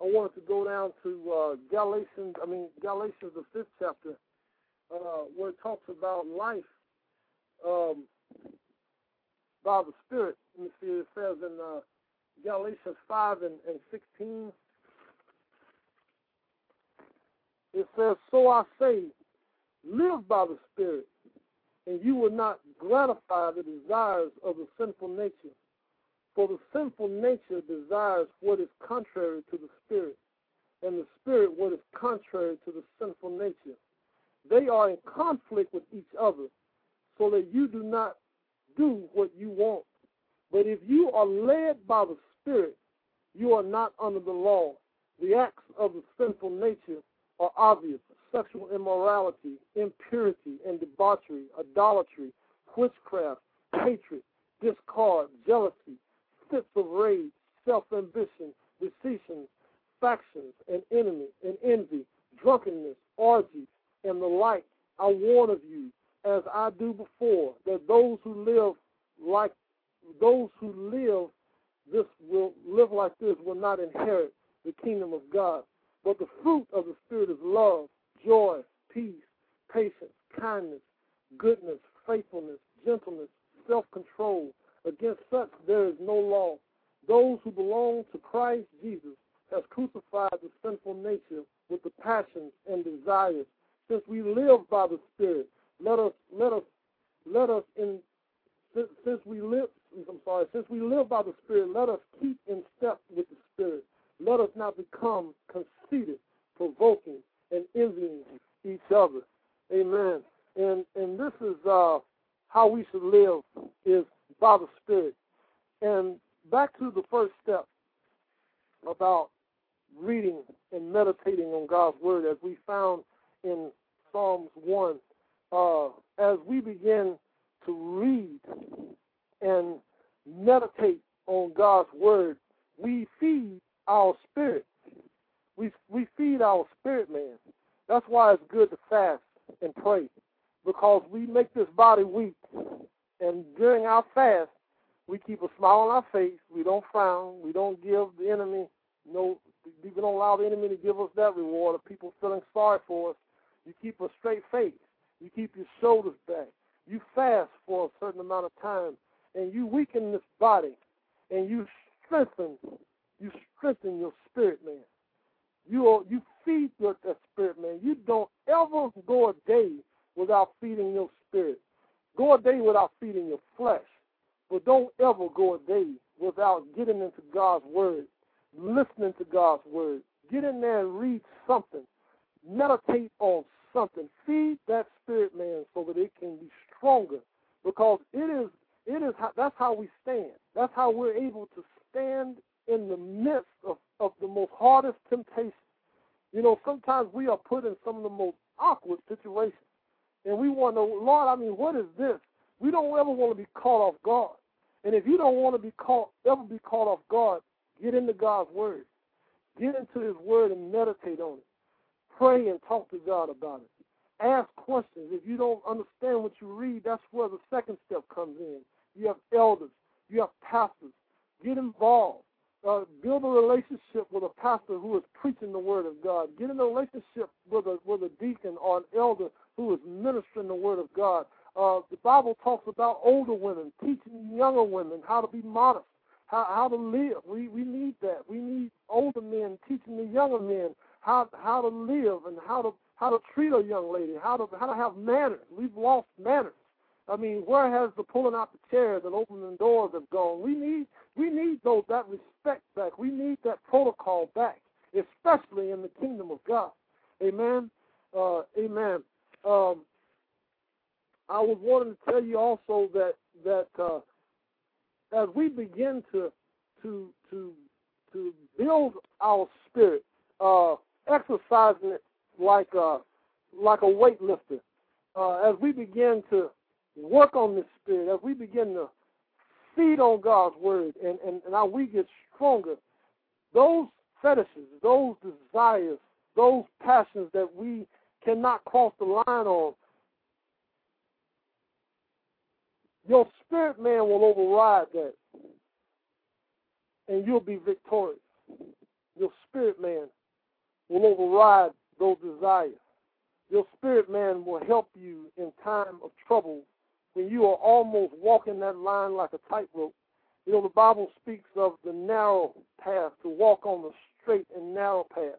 I wanted to go down to uh, Galatians, I mean, Galatians, the fifth chapter, uh, where it talks about life um, by the Spirit. Let me see, it says in uh, Galatians 5 and, and 16, it says, So I say, live by the Spirit, and you will not gratify the desires of the sinful nature. For the sinful nature desires what is contrary to the Spirit, and the Spirit what is contrary to the sinful nature. They are in conflict with each other, so that you do not do what you want. But if you are led by the Spirit, you are not under the law. The acts of the sinful nature are obvious sexual immorality, impurity and debauchery, idolatry, witchcraft, hatred, discord, jealousy, fits of rage, self ambition, decisions, factions, and enemy, and envy, drunkenness, orgies, and the like. I warn of you, as I do before, that those who live like those who live this will live like this will not inherit the kingdom of God. But the fruit of the Spirit is love, joy, peace, patience, kindness, goodness, faithfulness, gentleness, self control. Against such there is no law. Those who belong to Christ Jesus has crucified the sinful nature with the passions and desires. Since we live by the Spirit, let us let us let us in since, since we live I'm sorry, since we live by the Spirit, let us keep in step with the Spirit. Let us not become conceited, provoking, and envying each other. Amen. And and this is uh, how we should live is by the Spirit. And back to the first step about reading and meditating on God's Word, as we found in Psalms 1, uh, as we begin to read and meditate on God's Word, we feed our spirit. We we feed our spirit man. That's why it's good to fast and pray, because we make this body weak. And during our fast, we keep a smile on our face. We don't frown. We don't give the enemy no. We don't allow the enemy to give us that reward of people feeling sorry for us. You keep a straight face. You keep your shoulders back. You fast for a certain amount of time, and you weaken this body, and you strengthen. You strengthen your spirit, man. You are, you feed your that spirit, man. You don't ever go a day without feeding your spirit. Go a day without feeding your flesh. But don't ever go a day without getting into God's word, listening to God's word. Get in there and read something. Meditate on something. Feed that spirit man so that it can be stronger. Because it is it is how, that's how we stand. That's how we're able to stand in the midst of, of the most hardest temptation. You know, sometimes we are put in some of the most awkward situations. And we want to, Lord, I mean, what is this? We don't ever want to be caught off guard. And if you don't want to be caught, ever be caught off guard, get into God's Word. Get into His Word and meditate on it. Pray and talk to God about it. Ask questions. If you don't understand what you read, that's where the second step comes in. You have elders. You have pastors. Get involved. Uh, build a relationship with a pastor who is preaching the Word of God. Get in a relationship with a with a deacon or an elder who is ministering the Word of God. Uh, the Bible talks about older women teaching younger women how to be modest, how how to live. We we need that. We need older men teaching the younger men how how to live and how to how to treat a young lady, how to how to have manners. We've lost manners. I mean, where has the pulling out the chairs and opening doors have gone? We need we need those that respect back. We need that protocol back, especially in the kingdom of God. Amen. Uh, amen. Um, I was wanting to tell you also that that uh, as we begin to to to to build our spirit, uh, exercising it like a like a weightlifter, uh, as we begin to work on this spirit, as we begin to feed on God's word, and and, and how we get stronger, those fetishes, those desires, those passions that we cannot cross the line on Your spirit man will override that, and you'll be victorious. Your spirit man will override those desires. Your spirit man will help you in time of trouble when you are almost walking that line like a tightrope. You know, the Bible speaks of the narrow path, to walk on the straight and narrow path.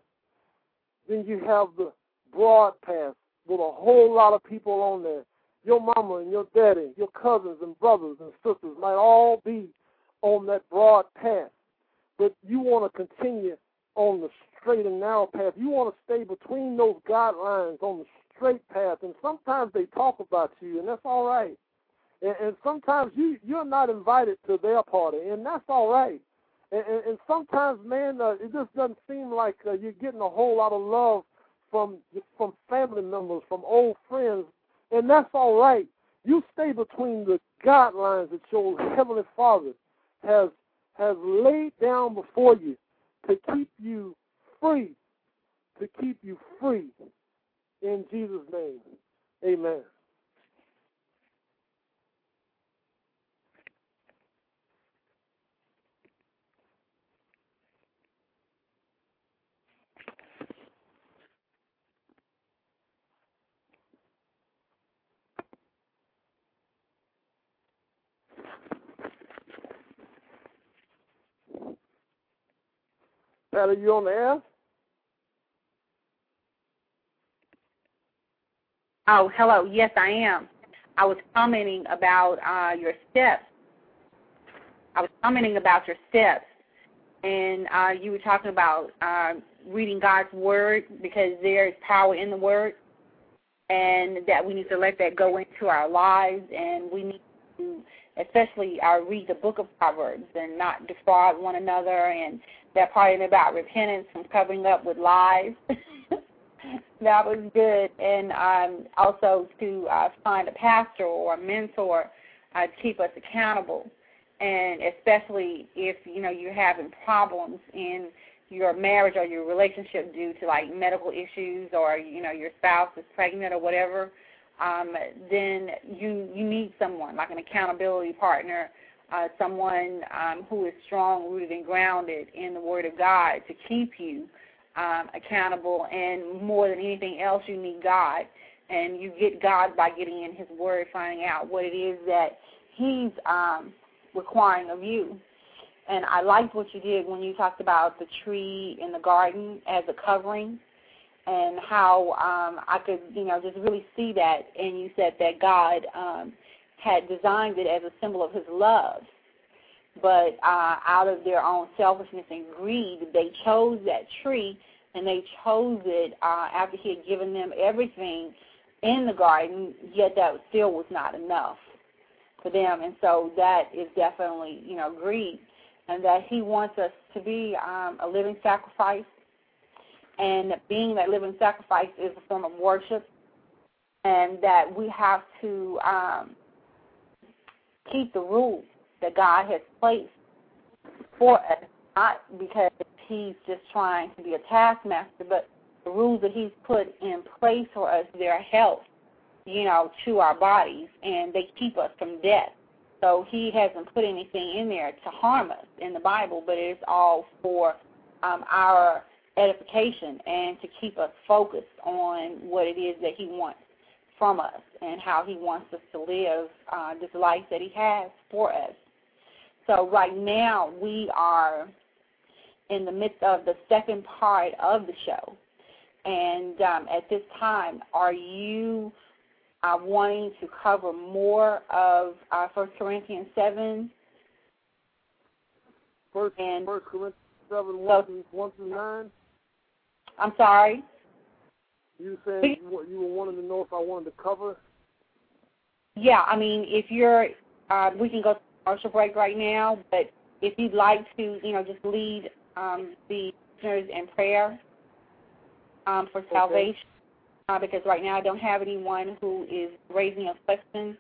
Then you have the broad path with a whole lot of people on there your mama and your daddy, your cousins and brothers and sisters might all be on that broad path, but you want to continue on the straight and narrow path. You want to stay between those guidelines on the straight path, and sometimes they talk about you, and that's all right. And, and sometimes you you're not invited to their party, and that's all right. And, and, and sometimes, man, uh, it just doesn't seem like uh, you're getting a whole lot of love from from family members, from old friends, and that's all right. You stay between the guidelines that your heavenly Father has has laid down before you to keep you free, to keep you free. In Jesus' name, Amen. Pat, are you on the air? Oh, hello. Yes, I am. I was commenting about uh, your steps. I was commenting about your steps, and uh, you were talking about uh, reading God's word because there is power in the word, and that we need to let that go into our lives, and we need to, especially, uh, read the book of Proverbs and not defraud one another, and that part about repentance and covering up with lies. that was good, and um, also to uh, find a pastor or a mentor uh, to keep us accountable. and especially if you know you're having problems in your marriage or your relationship due to like medical issues or you know your spouse is pregnant or whatever um then you you need someone like an accountability partner uh someone um who is strong rooted and grounded in the word of God to keep you um accountable and more than anything else you need God. And you get God by getting in his word finding out what it is that he's um requiring of you. And I liked what you did when you talked about the tree in the garden as a covering and how um, I could, you know, just really see that. And you said that God um, had designed it as a symbol of His love, but uh, out of their own selfishness and greed, they chose that tree, and they chose it uh, after He had given them everything in the garden. Yet that still was not enough for them, and so that is definitely, you know, greed and that He wants us to be um, a living sacrifice. And being that living sacrifice is a form of worship, and that we have to um, keep the rules that God has placed for us, not because He's just trying to be a taskmaster, but the rules that He's put in place for us, their health, you know, to our bodies, and they keep us from death. So he hasn't put anything in there to harm us in the Bible, but it's all for um, our edification and to keep us focused on what it is that he wants from us and how he wants us to live uh, this life that he has for us. So right now we are in the midst of the second part of the show. And um, at this time, are you uh, wanting to cover more of uh, First Corinthians seven. First, And- First Corinthians seven So- one through one through nine. I'm sorry. You saying you, were- you were wanting to know if I wanted to cover? Yeah, I mean, if you're, uh, we can go commercial break right now. But if you'd like to, you know, just lead um, the listeners in prayer um, for salvation, uh, because right now I don't have anyone who is raising a question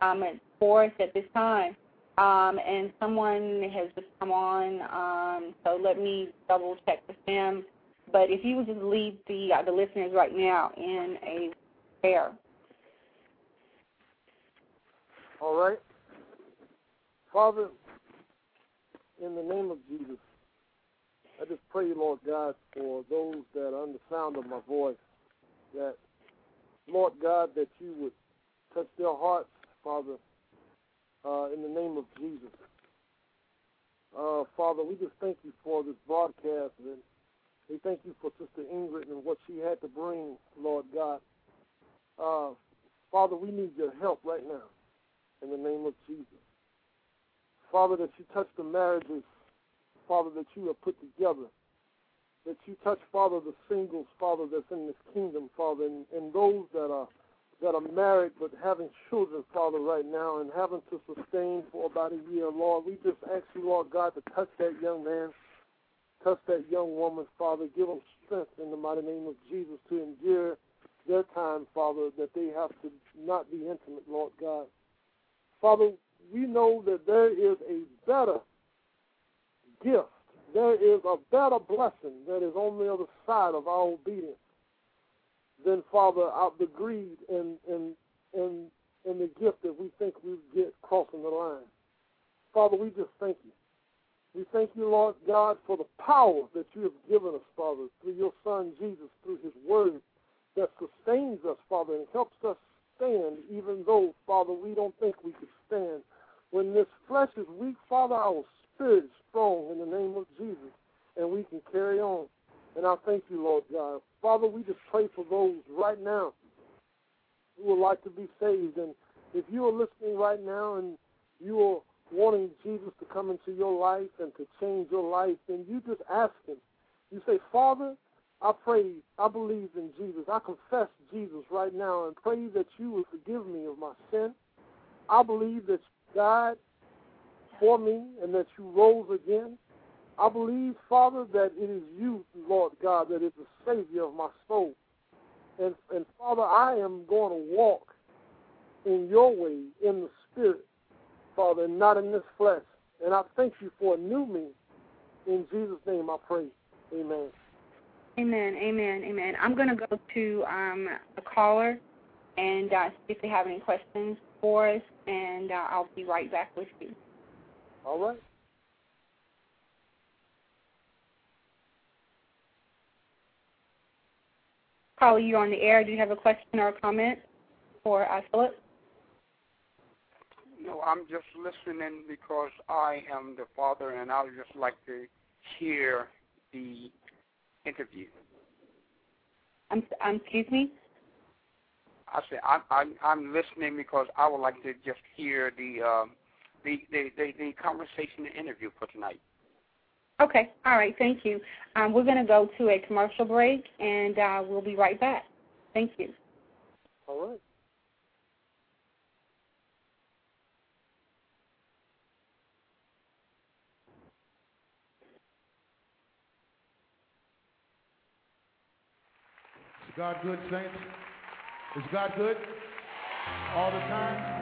um, for us at this time. Um, and someone has just come on, um, so let me double check with them. But if you would just lead the uh, the listeners right now in a prayer. All right. Father, in the name of Jesus, I just pray, Lord God, for those that are under the sound of my voice, that, Lord God, that you would touch their hearts, Father, uh, in the name of Jesus. Uh, Father, we just thank you for this broadcast, and we thank you for Sister Ingrid and what she had to bring, Lord God. Uh, Father, we need your help right now in the name of Jesus. Father, that you touch the marriages, Father, that you have put together. That you touch, Father, the singles, Father, that's in this kingdom, Father, and, and those that are that are married but having children, Father, right now, and having to sustain for about a year, Lord. We just ask you, Lord God, to touch that young man, touch that young woman, Father. Give them strength in the mighty name of Jesus to endure their time, Father, that they have to not be intimate, Lord God. Father, we know that there is a better gift. There is a better blessing that is on the other side of our obedience than, Father, out the greed and, and, and, and the gift that we think we get crossing the line. Father, we just thank you. We thank you, Lord God, for the power that you have given us, Father, through your Son Jesus, through his word that sustains us, Father, and helps us stand, even though, Father, we don't think we could stand. When this flesh is weak, Father, our spirit is strong in the name of Jesus, and we can carry on. And I thank you, Lord God. Father, we just pray for those right now who would like to be saved. And if you are listening right now and you are wanting Jesus to come into your life and to change your life, then you just ask him. You say, Father, I pray, I believe in Jesus. I confess Jesus right now and pray that you will forgive me of my sin. I believe that died for me and that you rose again. I believe, Father, that it is you, Lord God, that is the Savior of my soul. And, and Father, I am going to walk in your way, in the Spirit, Father, and not in this flesh. And I thank you for a new me. In Jesus' name I pray. Amen. Amen, amen, amen. I'm going to go to um, a caller and uh, see if they have any questions for us, and uh, I'll be right back with you. All right. Caller, you're on the air. Do you have a question or a comment for uh, Phillip? No, I'm just listening because I am the father, and I would just like to hear the interview. Um, excuse me? I say I'm I'm, I'm listening because I would like to just hear the um, the, the, the the conversation and interview for tonight. Okay, all right, thank you. Um, we're going to go to a commercial break, and uh, we'll be right back. Thank you. All right. God good, saints? Is God good? All the time?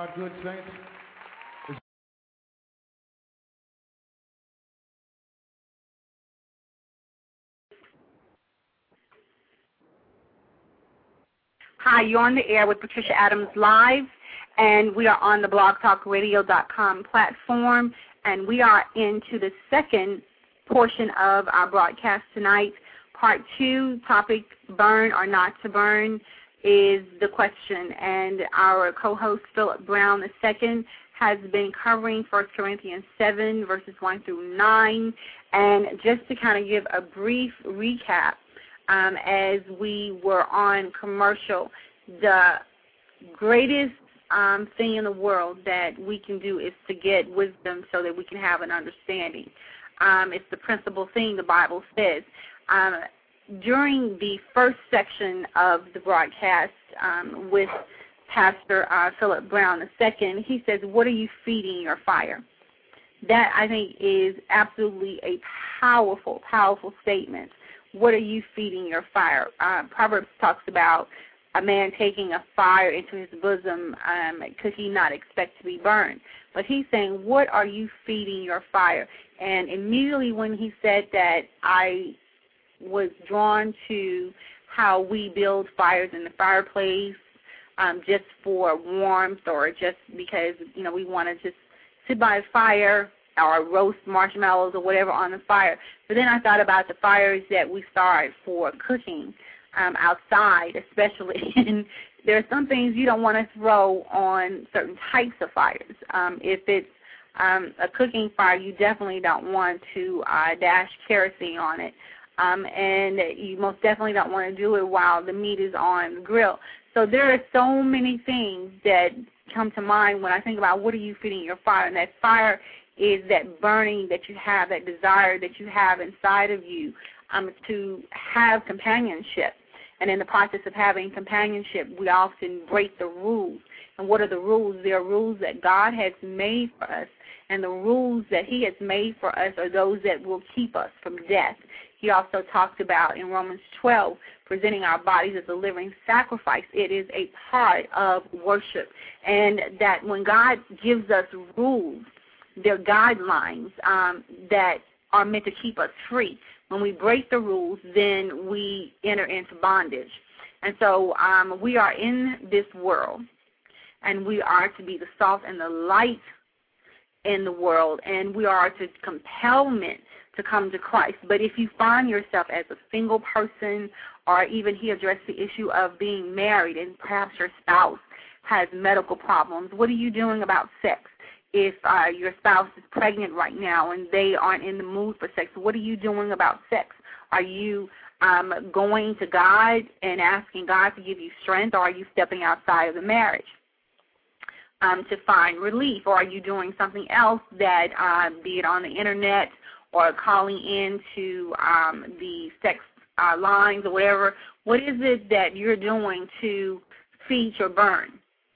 God good, saints? Hi, you're on the air with Patricia Adams Live, and we are on the blogtalkradio.com platform, and we are into the second portion of our broadcast tonight. Part two, topic burn or not to burn, is the question, and our co-host Phillip Brown II has been covering 1 Corinthians 7 verses 1 through 9, and just to kind of give a brief recap, um, as we were on commercial, the greatest um, thing in the world that we can do is to get wisdom so that we can have an understanding. Um, it's the principal thing the Bible says. Um, during the first section of the broadcast um, with Pastor uh, Phillip Brown II, he says, What are you feeding your fire? That, I think, is absolutely a powerful, powerful statement. What are you feeding your fire? Uh, Proverbs talks about a man taking a fire into his bosom um, could he not expect to be burned. But he's saying, what are you feeding your fire? And immediately when he said that, I was drawn to how we build fires in the fireplace um, just for warmth or just because, you know, we want to just sit by a fire or roast marshmallows or whatever on the fire. But then I thought about the fires that we start for cooking um, outside, especially. and there are some things you don't want to throw on certain types of fires. Um, if it's um, a cooking fire, you definitely don't want to uh, dash kerosene on it. Um, and you most definitely don't want to do it while the meat is on the grill. So there are so many things that come to mind when I think about what are you feeding your fire, and that fire is that burning that you have, that desire that you have inside of you um, to have companionship. And in the process of having companionship, we often break the rules. And what are the rules? There are rules that God has made for us. And the rules that He has made for us are those that will keep us from death. He also talked about in Romans 12 presenting our bodies as a living sacrifice. It is a part of worship. And that when God gives us rules, they're guidelines um, that are meant to keep us free. When we break the rules, then we enter into bondage. And so um, we are in this world, and we are to be the salt and the light in the world, and we are to compel men to come to Christ. But if you find yourself as a single person, or even he addressed the issue of being married, and perhaps your spouse has medical problems, what are you doing about sex? if uh, your spouse is pregnant right now and they aren't in the mood for sex, what are you doing about sex? Are you um, going to God and asking God to give you strength, or are you stepping outside of the marriage um, to find relief, or are you doing something else that, uh, be it on the internet or calling into um, the sex uh, lines or whatever? What is it that you're doing to feed your burn?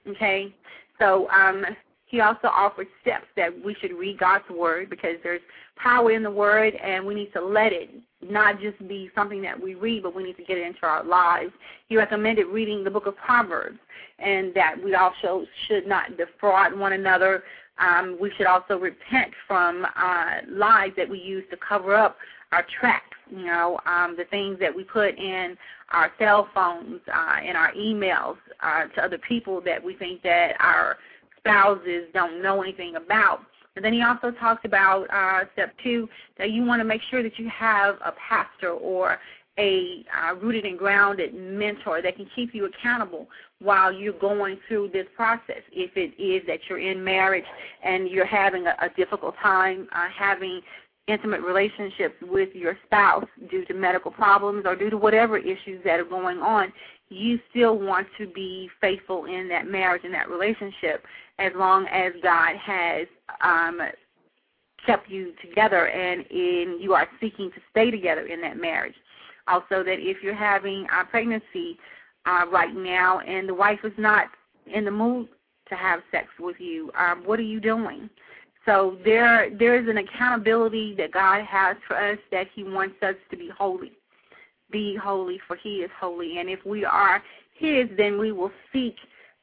Okay, so um, he also offered steps that we should read God's word because there's power in the word and we need to let it not just be something that we read, but we need to get it into our lives. He recommended reading the book of Proverbs and that we also should not defraud one another. Um, we should also repent from uh, lies that we use to cover up our tracks, you know, um, the things that we put in our cell phones, uh, in our emails uh, to other people that we think that our – spouses don't know anything about. And then he also talks about uh, step two that you want to make sure that you have a pastor or a uh, rooted and grounded mentor that can keep you accountable while you're going through this process. If it is that you're in marriage and you're having a, a difficult time uh, having intimate relationships with your spouse due to medical problems or due to whatever issues that are going on, you still want to be faithful in that marriage and that relationship as long as God has um, kept you together and in you are seeking to stay together in that marriage. Also, that if you're having a pregnancy uh, right now and the wife is not in the mood to have sex with you, um, what are you doing? So there, there is an accountability that God has for us that He wants us to be holy. Be holy, for He is holy. And if we are His, then we will seek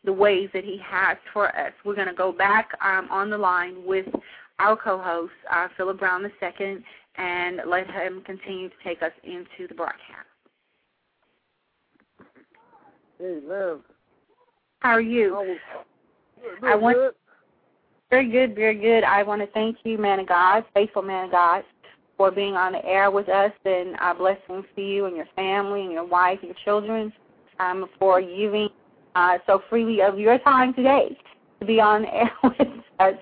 the ways that He has for us. We're going to go back um, on the line with our co-host, uh, Phillip Brown II, and let him continue to take us into the broadcast. Man. How are you? Doing I want- good. Very good, very good. I want to thank you, man of God, faithful man of God, for being on the air with us, and our blessings to you and your family and your wife and your children um, for giving uh, so freely of your time today to be on the air with us.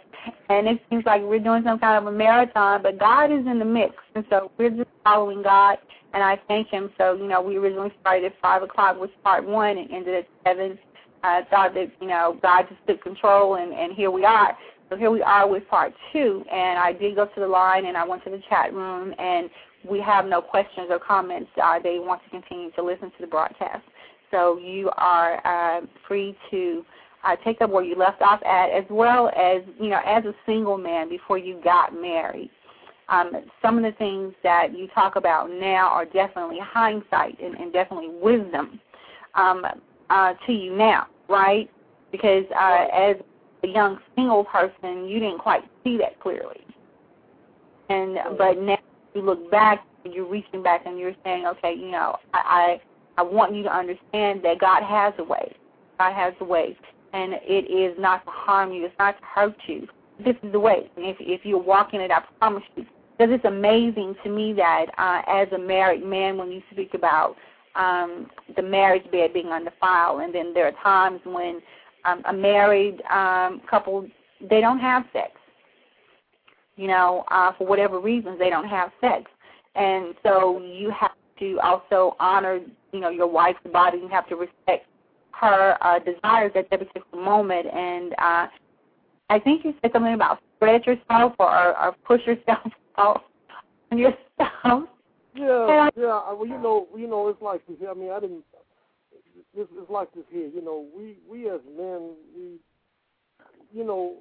And it seems like we're doing some kind of a marathon, but God is in the mix, and so we're just following God. And I thank Him. So you know, we originally started at five o'clock with part one and ended at seven. I thought that you know God just took control, and and here we are. So here we are with part two, and I did go to the line and I went to the chat room, and we have no questions or comments. Uh, they want to continue to listen to the broadcast. So you are uh, free to uh, take up where you left off at, as well as you know, as a single man before you got married. Um, some of the things that you talk about now are definitely hindsight and, and definitely wisdom um, uh, to you now, right? Because uh, as a young single person, you didn't quite see that clearly. And but now you look back, you're reaching back, and you're saying, okay, you know, I I, I want you to understand that God has a way. God has a way, and it is not to harm you. It's not to hurt you. This is the way. If if you're walking it, I promise you. Because it's amazing to me that uh, as a married man, when you speak about um, the marriage bed being undefiled, and then there are times when um, a married um, couple they don't have sex. You know, uh, for whatever reasons they don't have sex, and so you have to also honor, you know, your wife's body. You have to respect her uh, desires at that particular moment. And uh, I think you said something about spread yourself or, or push yourself out on yourself. Yeah, yeah. Well, you know, you know, it's like this. here. I mean, I didn't. It's, it's like this here. You know, we we as men, we, you know,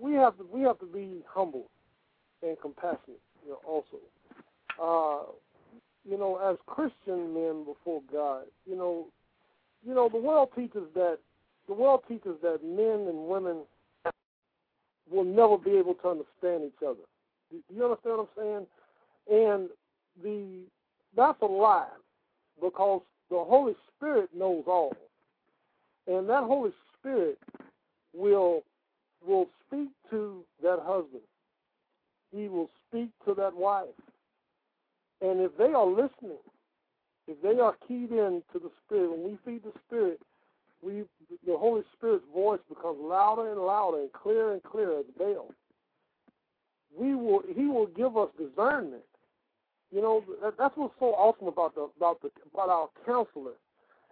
we have to we have to be humble and compassionate. You know, also, uh, you know, as Christian men before God, you know, you know, the world teaches that the world teaches that men and women will never be able to understand each other. Do you understand what I'm saying? And the that's a lie because the Holy Spirit knows all, and that Holy Spirit will will speak to that husband. He will speak to that wife, and if they are listening, if they are keyed in to the Spirit, when we feed the Spirit, we the Holy Spirit's voice becomes louder and louder and clearer and clearer as bell. We will He will give us discernment you know, that, that's what's so awesome about the about the about our counselor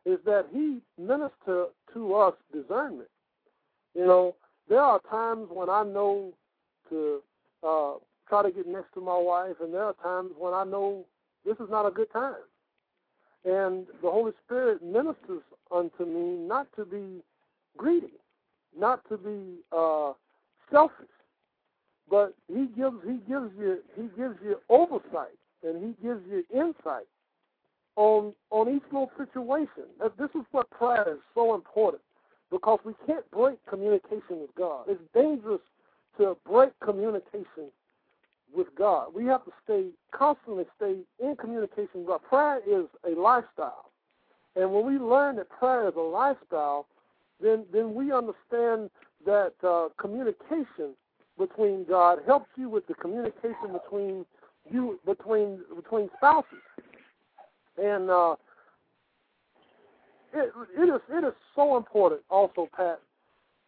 is that he minister to us discernment. You know, there are times when I know to uh, try to get next to my wife, and there are times when I know this is not a good time. And the Holy Spirit ministers unto me not to be greedy, not to be uh, selfish, but He gives He gives you He gives you oversight and he gives you insight on on each little situation. This is what prayer is so important because we can't break communication with God. It's dangerous to break communication with God. We have to stay constantly stay in communication with God. Prayer is a lifestyle. And when we learn that prayer is a lifestyle, then then we understand that uh, communication between God helps you with the communication between you between between spouses, and uh, it it is it is so important also, Pat,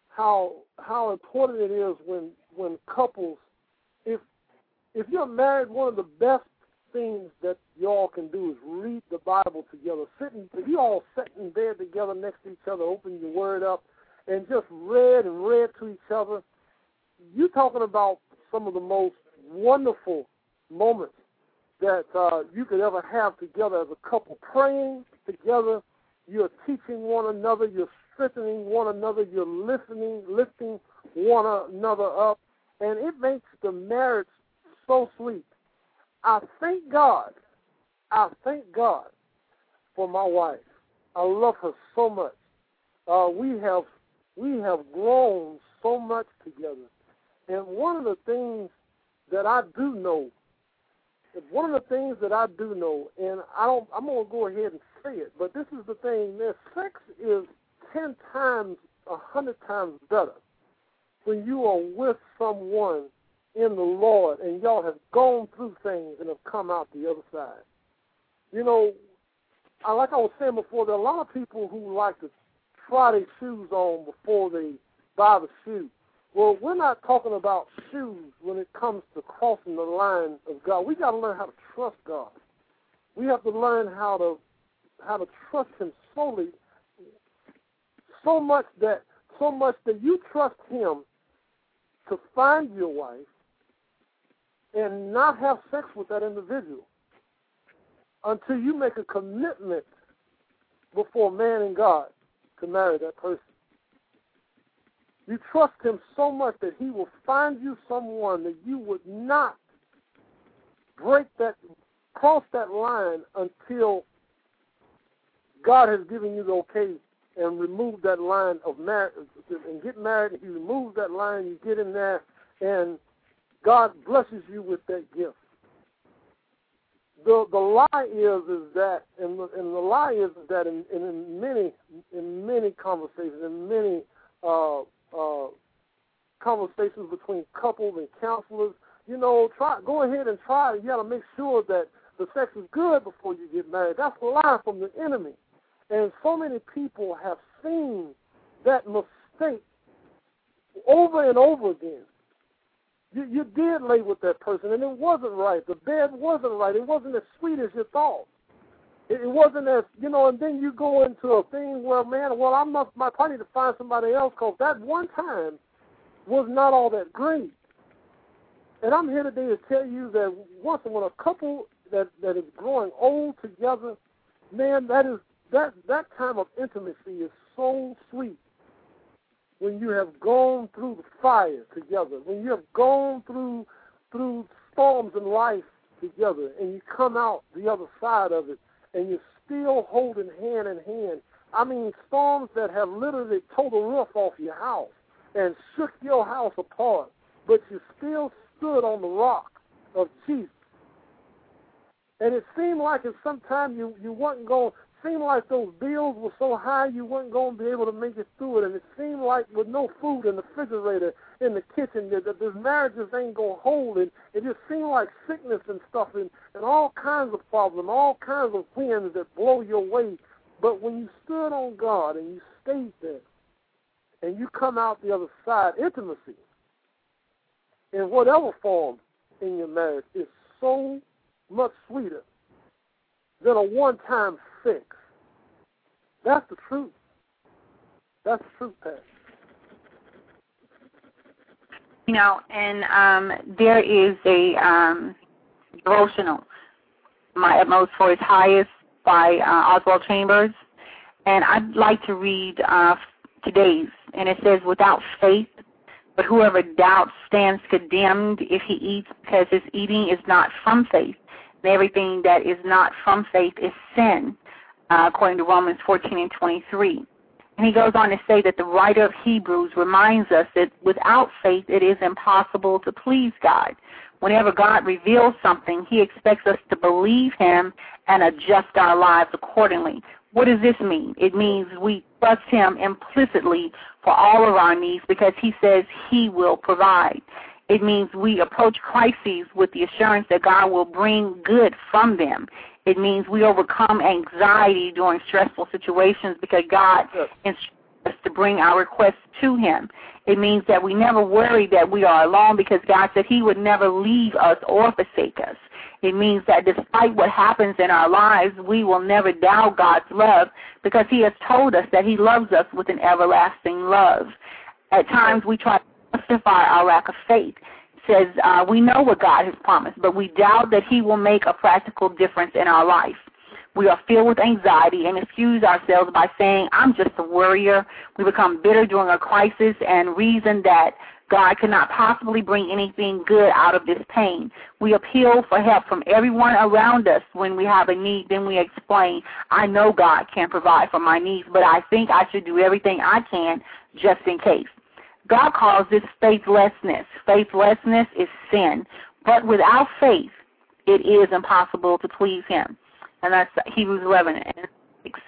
how how important it is when when couples, if you're married, one of the best things that y'all can do is read the Bible together. Sitting, if you all sit in bed together next to each other, open your Word up, and just read and read to each other. You're talking about some of the most wonderful moments that uh, you could ever have together as a couple, praying together. You're teaching one another. You're strengthening one another. You're listening, lifting one another up, and it makes the marriage so sweet. I thank God. I thank God for my wife. I love her so much. uh, we have we have grown so much together. And one of the things that I do know, one of the things that I do know, and I don't, I'm gonna go ahead and say it, but this is the thing: that sex is ten times, a hundred times better when you are with someone in the Lord and y'all have gone through things and have come out the other side. You know, I, like I was saying before, there are a lot of people who like to try their shoes on before they buy the shoe. Well, we're not talking about shoes when it comes to crossing the line of God. We got to learn how to trust God. We have to learn how to how to trust Him solely, so much that so much that you trust Him to find your wife and not have sex with that individual until you make a commitment before man and God to marry that person. You trust him so much that he will find you someone that you would not break that, cross that line until God has given you the okay and remove that line of marriage and get married. He removes that line. You get in there, and God blesses you with that gift. The the lie is is that and the, and the lie is that in, in many in many conversations in many uh, uh, conversations between couples and counselors, you know, try go ahead and try. You got to make sure that the sex is good before you get married. That's a lie from the enemy, and so many people have seen that mistake over and over again. You, you did lay with that person, and it wasn't right. The bed wasn't right. It wasn't as sweet as you thought. It, it wasn't as you know. And then you go into a thing where, man, well, I must, my party to find somebody else because that one time was not all that great. And I'm here today to tell you that once when a couple that that is growing old together, man, that is that that time of intimacy is so sweet when you have gone through the fire together, when you have gone through through storms in life together, and you come out the other side of it, and you're still holding hand in hand. I mean, storms that have literally tore the roof off your house and shook your house apart, but you still stood on the rock of Jesus. And it seemed like at some time you you weren't going seemed like those bills were so high you weren't going to be able to make it through it. And it seemed like with no food in the refrigerator in the kitchen that, that this marriages ain't going to hold. And it just seemed like sickness and stuff and, and all kinds of problems, all kinds of winds that blow your way. But when you stood on God and you stayed there and you come out the other side, intimacy in whatever form in your marriage is so much sweeter than a one-time fix. That's the truth. That's the truth, Pat. You know, and um, there is a um, devotional, My Utmost for His Highest by uh, Oswald Chambers. And I'd like to read uh, today's. And it says, Without faith, but whoever doubts stands condemned if he eats, because his eating is not from faith. And everything that is not from faith is sin, uh, according to Romans 14 and 23. And he goes on to say that the writer of Hebrews reminds us that without faith it is impossible to please God. Whenever God reveals something, he expects us to believe him and adjust our lives accordingly. What does this mean? It means we trust him implicitly for all of our needs because he says he will provide. It means we approach crises with the assurance that God will bring good from them. It means we overcome anxiety during stressful situations because God instructs us to bring our requests to Him. It means that we never worry that we are alone because God said He would never leave us or forsake us. It means that despite what happens in our lives, we will never doubt God's love because He has told us that He loves us with an everlasting love. At times we try to justify our lack of faith says uh, we know what God has promised, but we doubt that He will make a practical difference in our life. We are filled with anxiety and excuse ourselves by saying, I'm just a worrier. We become bitter during a crisis and reason that God cannot possibly bring anything good out of this pain. We appeal for help from everyone around us when we have a need. Then we explain, I know God can provide for my needs, but I think I should do everything I can just in case. God calls this faithlessness. Faithlessness is sin. But without faith, it is impossible to please Him. And that's Hebrews 11 and 6.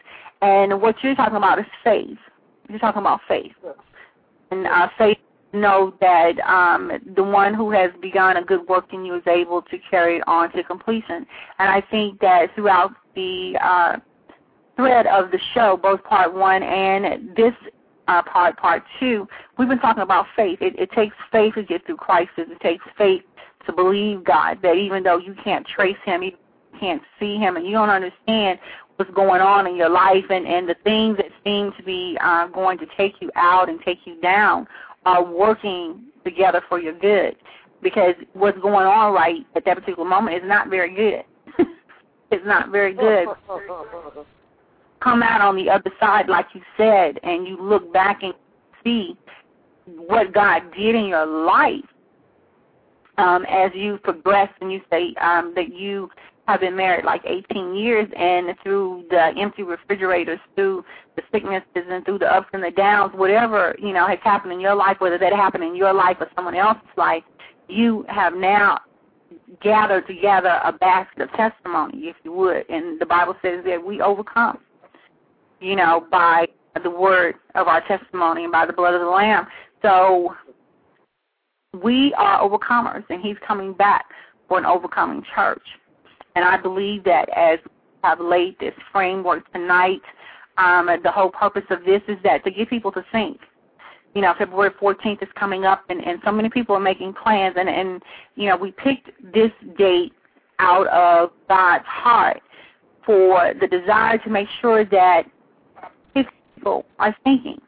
And what you're talking about is faith. You're talking about faith. And uh, faith know that um, the one who has begun a good work in you is able to carry it on to completion. And I think that throughout the uh, thread of the show, both part one and this uh, part, part two, we've been talking about faith. It, it takes faith to get through crisis. It takes faith to believe God that even though you can't trace Him, you can't see Him, and you don't understand what's going on in your life and, and the things that seem to be uh, going to take you out and take you down are working together for your good. Because what's going on right at that particular moment is not very good. it's not very good. Come out on the other side, like you said, and you look back and see what God did in your life um, as you progress and you say um, that you have been married like 18 years, and through the empty refrigerators, through the sicknesses, and through the ups and the downs, whatever you know has happened in your life, whether that happened in your life or someone else's life, you have now gathered together a basket of testimony, if you would. And the Bible says that we overcome, you know, by the word of our testimony and by the blood of the Lamb. So we are overcomers, and He's coming back for an overcoming church. And I believe that as have laid this framework tonight, um, the whole purpose of this is that to get people to think. You know, February 14th is coming up, and, and so many people are making plans. And, and, you know, we picked this date out of God's heart for the desire to make sure that people are thinking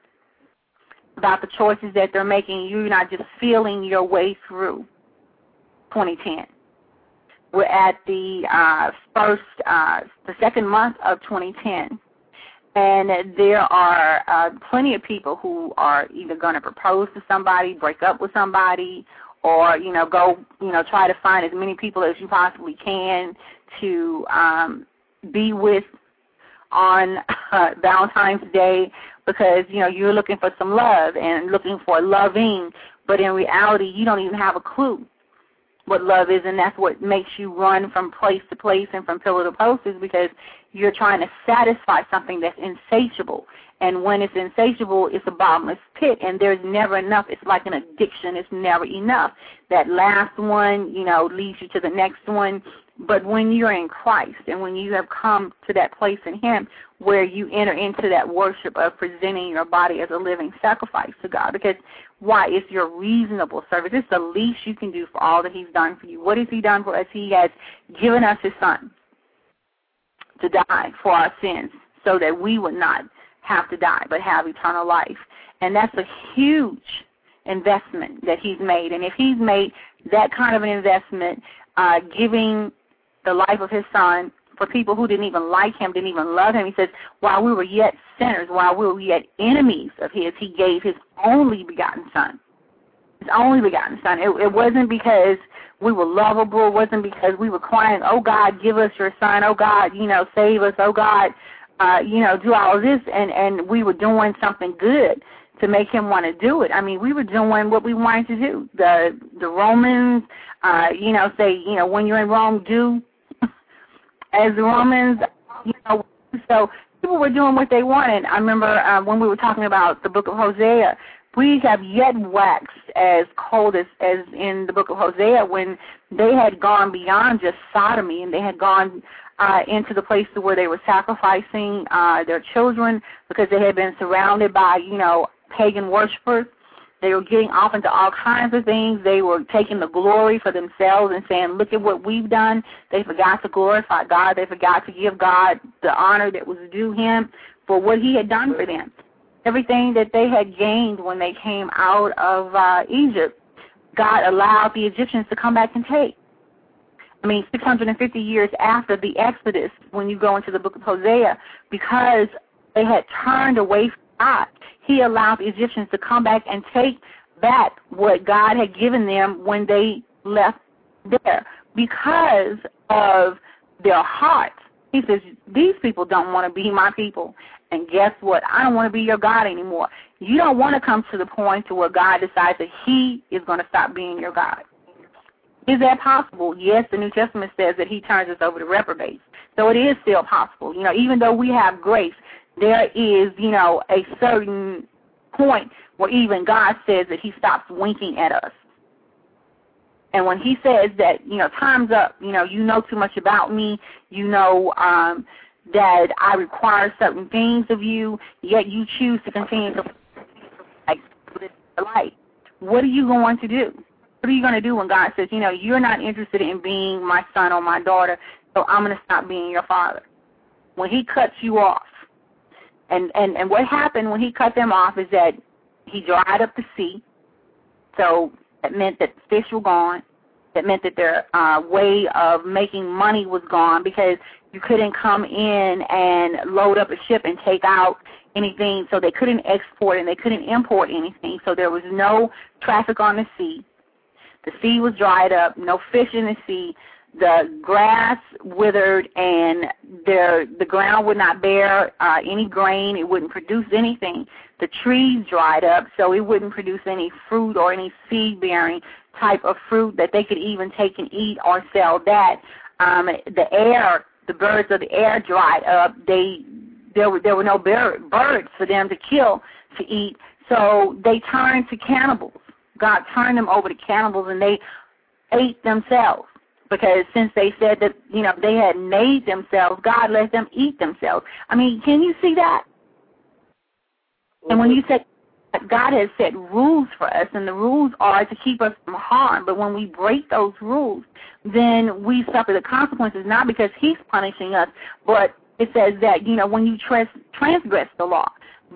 about the choices that they're making. You're not just feeling your way through 2010. We're at the uh, first, uh, the second month of 2010, and there are uh, plenty of people who are either going to propose to somebody, break up with somebody, or you know go you know try to find as many people as you possibly can to um, be with on uh, Valentine's Day because you know you're looking for some love and looking for loving, but in reality you don't even have a clue what love is, and that's what makes you run from place to place and from pillar to post is because you're trying to satisfy something that's insatiable. And when it's insatiable, it's a bottomless pit, and there's never enough. It's like an addiction. It's never enough. That last one, you know, leads you to the next one. But when you're in Christ and when you have come to that place in Him where you enter into that worship of presenting your body as a living sacrifice to God, because why? It's your reasonable service. It's the least you can do for all that He's done for you. What has He done for us? He has given us His Son to die for our sins so that we would not have to die but have eternal life. And that's a huge investment that He's made. And if He's made that kind of an investment, uh, giving the life of His Son for people who didn't even like him, didn't even love him. He says, while we were yet sinners, while we were yet enemies of his, he gave his only begotten son. His only begotten son. It, it wasn't because we were lovable. It wasn't because we were crying, oh God, give us your son. Oh God, you know, save us. Oh God, uh, you know, do all this. And, and we were doing something good to make him want to do it. I mean, we were doing what we wanted to do. The the Romans, uh, you know, say, you know, when you're in Rome, do as Romans, you know, so people were doing what they wanted. I remember uh, when we were talking about the book of Hosea, we have yet waxed as cold as, as in the book of Hosea when they had gone beyond just sodomy and they had gone uh, into the place where they were sacrificing uh, their children because they had been surrounded by, you know, pagan worshippers. They were getting off into all kinds of things. They were taking the glory for themselves and saying, look at what we've done. They forgot to glorify God. They forgot to give God the honor that was due him for what he had done for them. Everything that they had gained when they came out of uh, Egypt, God allowed the Egyptians to come back and take. I mean, 650 years after the Exodus, when you go into the book of Hosea, because they had turned away from God, he allowed the Egyptians to come back and take back what God had given them when they left there because of their hearts. He says, These people don't want to be my people. And guess what? I don't want to be your God anymore. You don't want to come to the point to where God decides that He is going to stop being your God. Is that possible? Yes, the New Testament says that He turns us over to reprobates. So it is still possible. You know, even though we have grace, there is, you know, a certain point where even God says that He stops winking at us. And when He says that, you know, time's up, you know, you know too much about me, you know um, that I require certain things of you, yet you choose to continue to like light. What are you going to do? What are you going to do when God says, you know, you're not interested in being my son or my daughter, so I'm going to stop being your father? When He cuts you off, and and and what happened when He cut them off is that He dried up the sea, so that meant that fish were gone. That meant that their uh, way of making money was gone because you couldn't come in and load up a ship and take out anything, so they couldn't export and they couldn't import anything. So there was no traffic on the sea. The sea was dried up, no fish in the sea. The grass withered, and there the ground would not bear uh, any grain. It wouldn't produce anything. The trees dried up, so it wouldn't produce any fruit or any seed bearing type of fruit that they could even take and eat or sell that. Um, the air, the birds of the air dried up. They there were there were no bird, birds for them to kill to eat, so they turned to cannibals. God turned them over to cannibals, and they ate themselves because since they said that you know they had made themselves, God let them eat themselves. I mean, can you see that? And when you mm-hmm. said God has set rules for us, and the rules are to keep us from harm. But when we break those rules, then we suffer the consequences, not because He's punishing us, but it says that, you know, when you trans- transgress the law,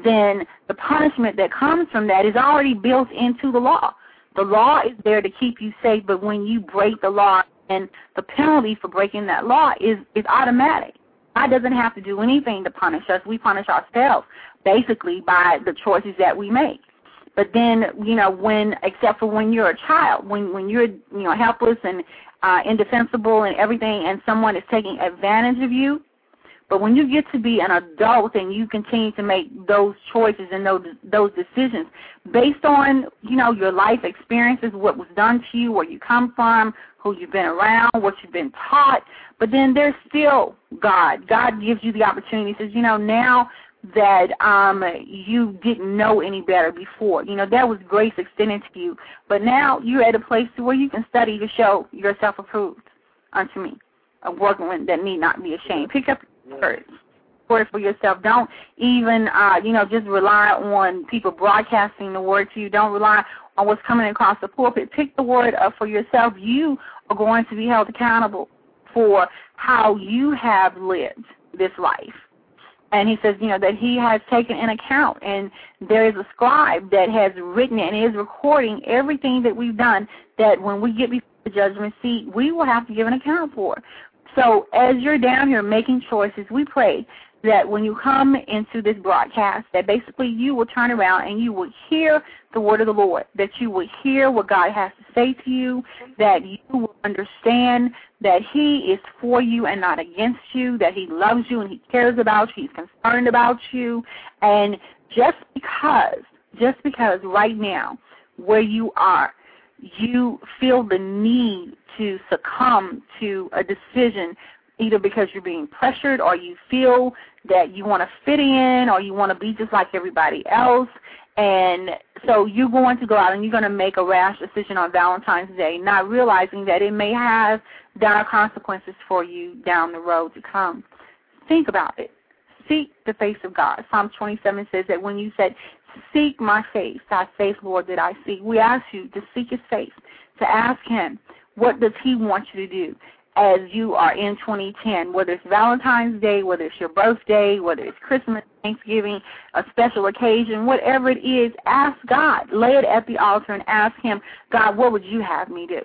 then the punishment that comes from that is already built into the law. The law is there to keep you safe, but when you break the law, and the penalty for breaking that law is, is automatic. God doesn't have to do anything to punish us. We punish ourselves basically by the choices that we make. But then, you know, when except for when you're a child, when when you're you know helpless and uh, indefensible and everything, and someone is taking advantage of you. But when you get to be an adult and you continue to make those choices and those those decisions based on you know your life experiences, what was done to you, where you come from, who you've been around, what you've been taught, but then there's still God. God gives you the opportunity. He says, you know, now that um you didn't know any better before. You know, that was grace extended to you. But now you're at a place where you can study to show yourself approved unto me. A workman that need not be ashamed. Pick up words. Word for yourself. Don't even uh, you know, just rely on people broadcasting the word to you. Don't rely on what's coming across the pulpit. Pick the word up for yourself. You are going to be held accountable for how you have lived this life and he says, you know, that he has taken an account, and there is a scribe that has written and is recording everything that we've done. That when we get before the judgment seat, we will have to give an account for. So as you're down here making choices, we pray that when you come into this broadcast, that basically you will turn around and you will hear the word of the Lord, that you will hear what God has to say to you, that you will understand that He is for you and not against you, that He loves you and He cares about you, He's concerned about you, and just because, just because right now, where you are, you feel the need to succumb to a decision either because you're being pressured or you feel that you want to fit in or you want to be just like everybody else. And so you're going to go out and you're going to make a rash decision on Valentine's Day, not realizing that it may have dire consequences for you down the road to come. Think about it. Seek the face of God. Psalm 27 says that when you said, Seek my face, thy face, Lord, that I seek, we ask you to seek his face, to ask him, what does he want you to do? as you are in 2010, whether it's Valentine's Day, whether it's your birthday, whether it's Christmas, Thanksgiving, a special occasion, whatever it is, ask God. Lay it at the altar and ask Him, God, what would you have me do?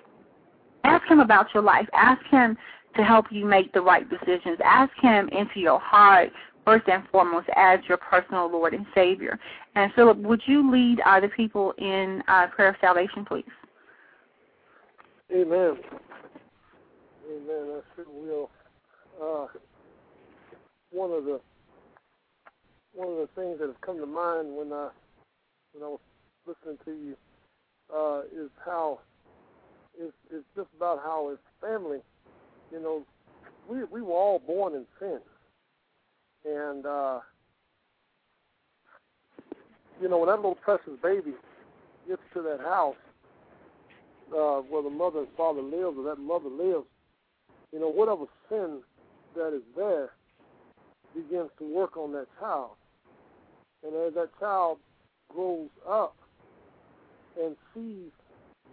Ask Him about your life. Ask Him to help you make the right decisions. Ask Him into your heart first and foremost as your personal Lord and Savior. And Phillip, would you lead uh, the people in uh, prayer of salvation, please? Amen. Amen. I sure will. Uh, one of the one of the things that has come to mind when I when I was listening to you uh, is how it's, it's just about how as family, you know, we we were all born in sin, and uh, you know when that little precious baby gets to that house uh, where the mother and father lives, or that mother lives, you know whatever sin that is there begins to work on that child, and as that child grows up and sees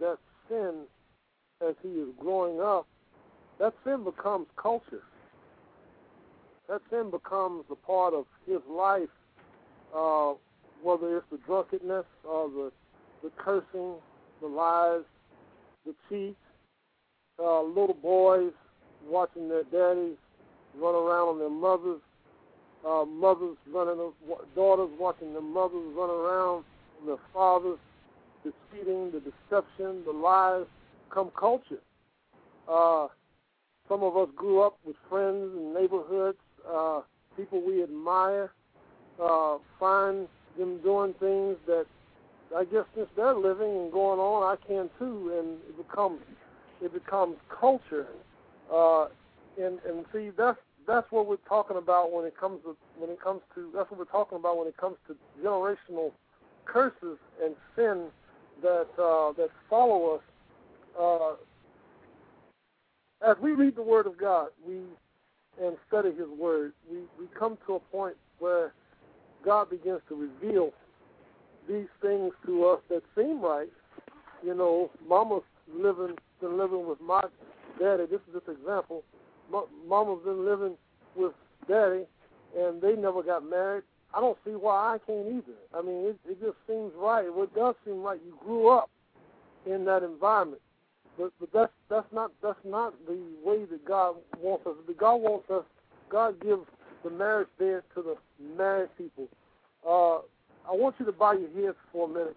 that sin as he is growing up, that sin becomes culture. That sin becomes a part of his life, uh, whether it's the drunkenness or the, the cursing, the lies, the cheats, uh, little boys watching their daddies run around on their mothers, uh, mothers running, daughters watching their mothers run around on their fathers, the cheating, the deception, the lies come culture. Uh, some of us grew up with friends and neighborhoods, uh, people we admire, uh, find them doing things that I guess since they're living and going on, I can too, and it becomes it becomes culture. Uh, and and see that's that's what we're talking about when it comes to when it comes to that's what we're talking about when it comes to generational curses and sin that uh, that follow us. Uh, as we read the Word of God, we and study His Word, we, we come to a point where God begins to reveal these things to us that seem right. You know, Mama's living been living with my daddy. This is just an example. Mama's been living with daddy, and they never got married. I don't see why I can't either. I mean, it, it just seems right. It does seem right. You grew up in that environment, but but that's that's not that's not the way that God wants us. The God wants us. God gives the marriage bed to the married people. Uh, I want you to bow your heads for a minute,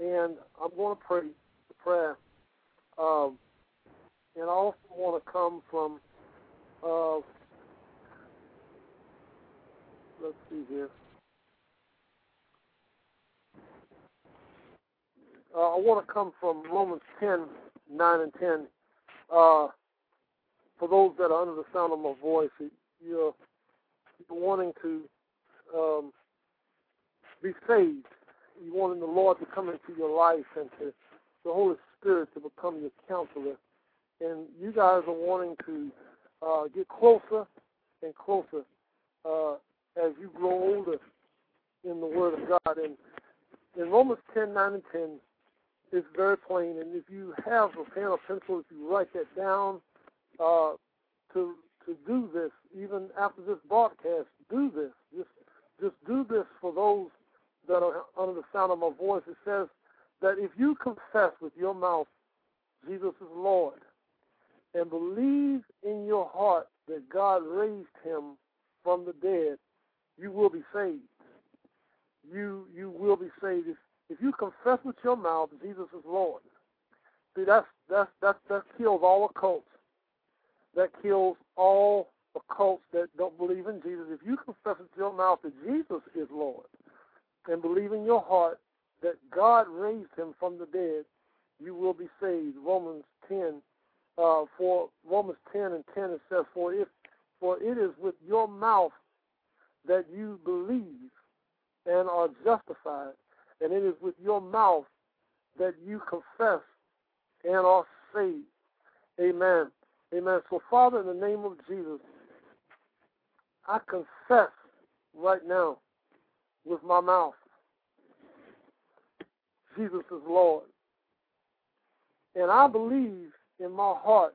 and I'm going to pray the prayer. Um, and I also want to come from uh, let's see here. Uh, I want to come from Romans 10, 9 and 10. Uh, for those that are under the sound of my voice, you're, wanting to um, be saved. You're wanting the Lord to come into your life and to the Holy Spirit to become your counselor. And you guys are wanting to uh, get closer and closer uh, as you grow older in the Word of God. And in Romans 10, 9, and 10, it's very plain. And if you have a pen or pencil, if you write that down, uh, to to do this, even after this broadcast, do this. Just just do this for those that are under the sound of my voice. It says that if you confess with your mouth Jesus is Lord and believe in your heart that God raised him from the dead, you will be saved. You you will be saved if you confess with your mouth Jesus is Lord. See, that's that's that that kills all occults. That kills all occults that don't believe in Jesus. If you confess with your mouth that Jesus is Lord and believe in your heart that God raised him from the dead, you will be saved. Romans ten, uh, for Romans ten and ten it says, For if for it is with your mouth that you believe and are justified, and it is with your mouth that you confess and are saved. Amen. Amen. So, Father, in the name of Jesus, I confess right now with my mouth Jesus is Lord. And I believe in my heart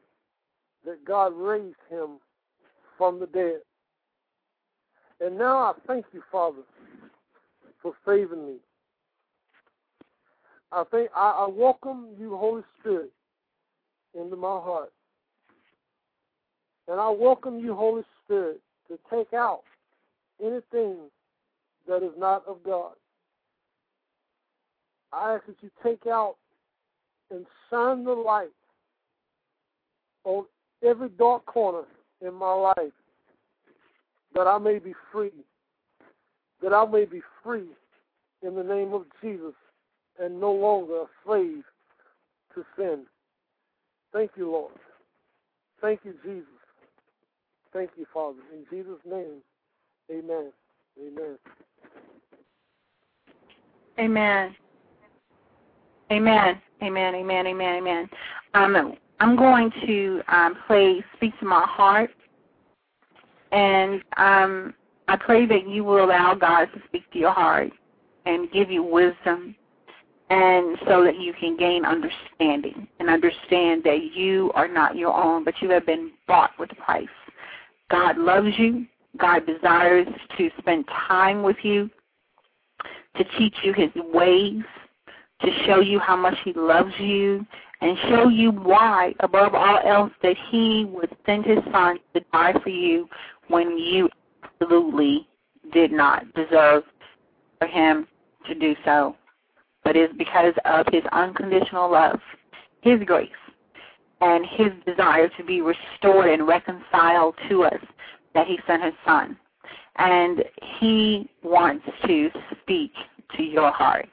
that God raised him from the dead. And now I thank you, Father, for saving me. I think I, I welcome you, Holy Spirit, into my heart. And I welcome you, Holy Spirit, to take out anything that is not of God. I ask that you take out and shine the light on every dark corner in my life that I may be free. That I may be free in the name of Jesus and no longer a slave to sin. Thank you, Lord. Thank you, Jesus. Thank you, Father. In Jesus' name, amen. Amen. Amen. Amen. Amen. Amen. Amen. Amen. Um, I'm going to um, play "Speak to My Heart," and um, I pray that you will allow God to speak to your heart and give you wisdom, and so that you can gain understanding and understand that you are not your own, but you have been bought with a price. God loves you. God desires to spend time with you, to teach you His ways, to show you how much He loves you, and show you why, above all else, that He would send His Son to die for you when you absolutely did not deserve for Him to do so. But it's because of His unconditional love, His grace, and His desire to be restored and reconciled to us that He sent His Son. And He wants to speak to your heart.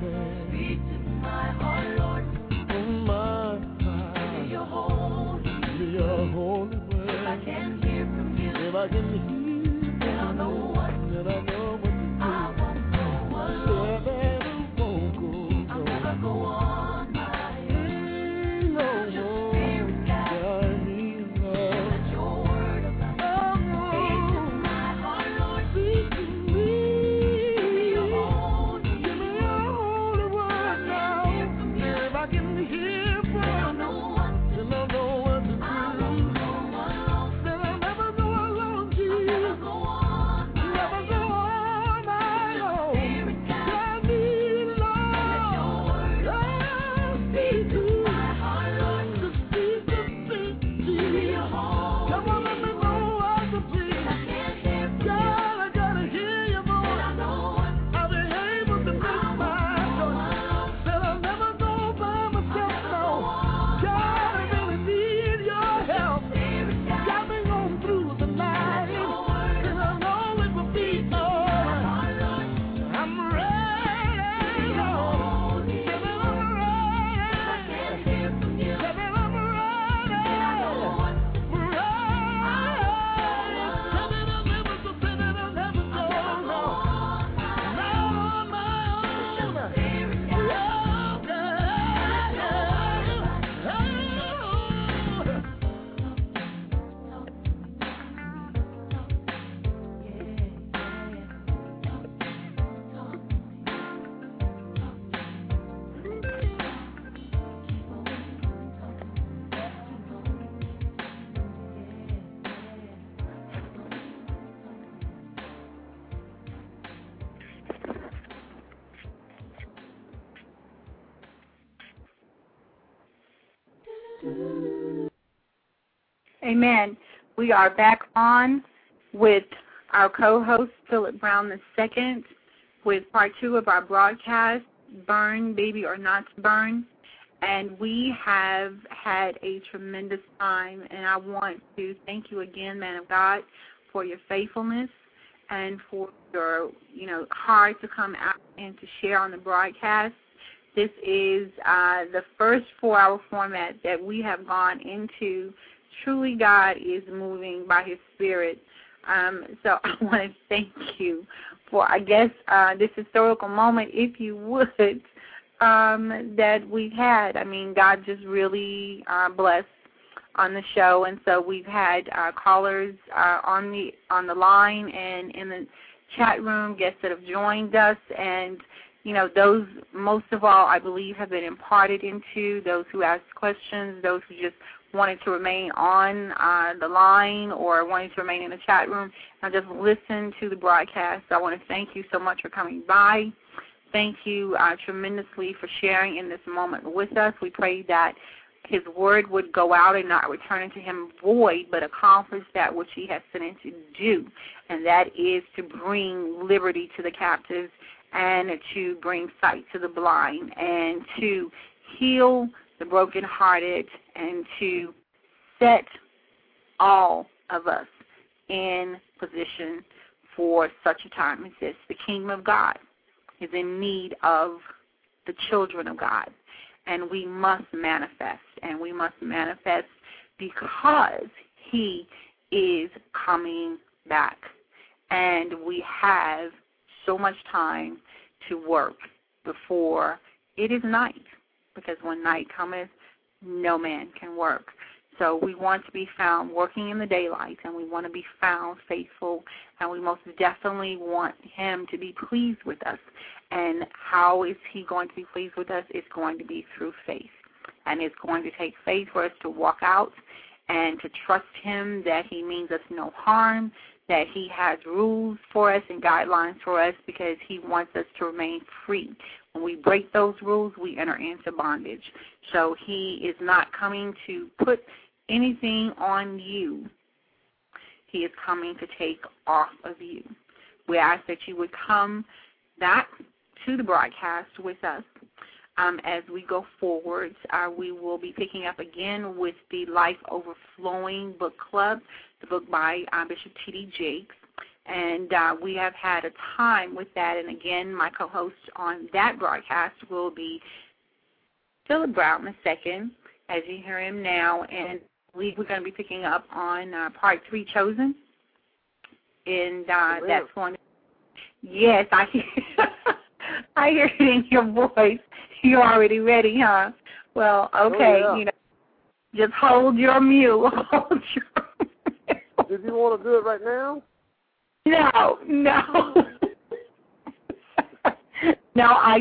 Word Amen. We are back on with our co-host Phillip Brown II with part two of our broadcast, Burn Baby or Not to Burn. And we have had a tremendous time, and I want to thank you again, man of God, for your faithfulness and for your, you know, heart to come out and to share on the broadcast. This is uh, the first four-hour format that we have gone into. Truly, God is moving by His Spirit. Um, so I want to thank you for, I guess, uh, this historical moment, if you would, um, that we've had. I mean, God just really uh, blessed on the show, and so we've had uh, callers uh, on the on the line and in the chat room, guests that have joined us, and you know those most of all, I believe, have been imparted into those who asked questions, those who just wanted to remain on uh, the line or wanting to remain in the chat room and just listen to the broadcast. I want to thank you so much for coming by. Thank you uh, tremendously for sharing in this moment with us. We pray that his word would go out and not return unto him void, but accomplish that which he has sent it to do, and that is to bring liberty to the captives and to bring sight to the blind and to heal the brokenhearted and to set all of us in position for such a time as this. The kingdom of God is in need of the children of God, and we must manifest, and we must manifest because He is coming back, and we have so much time to work before it is night because when night cometh, no man can work. So we want to be found working in the daylight, and we want to be found faithful, and we most definitely want Him to be pleased with us. And how is He going to be pleased with us? It's going to be through faith. And it's going to take faith for us to walk out and to trust Him that He means us no harm, that He has rules for us and guidelines for us because He wants us to remain free. When we break those rules, we enter into bondage. So He is not coming to put anything on you. He is coming to take off of you. We ask that you would come back to the broadcast with us um, as we go forward. Uh, we will be picking up again with the Life Overflowing Book Club, the book by uh, Bishop T.D. Jakes. And uh, we have had a time with that. And again, my co host on that broadcast will be Phillip Brown II, as you hear him now. And we, we're going to be picking up on uh, part three, Chosen. And uh, that's going to, yes, I hear, I hear it in your voice. You're already ready, huh? Well, okay, Oh, yeah. you know, just hold your mule. Hold your Did you want to do it right now? No, no. no, I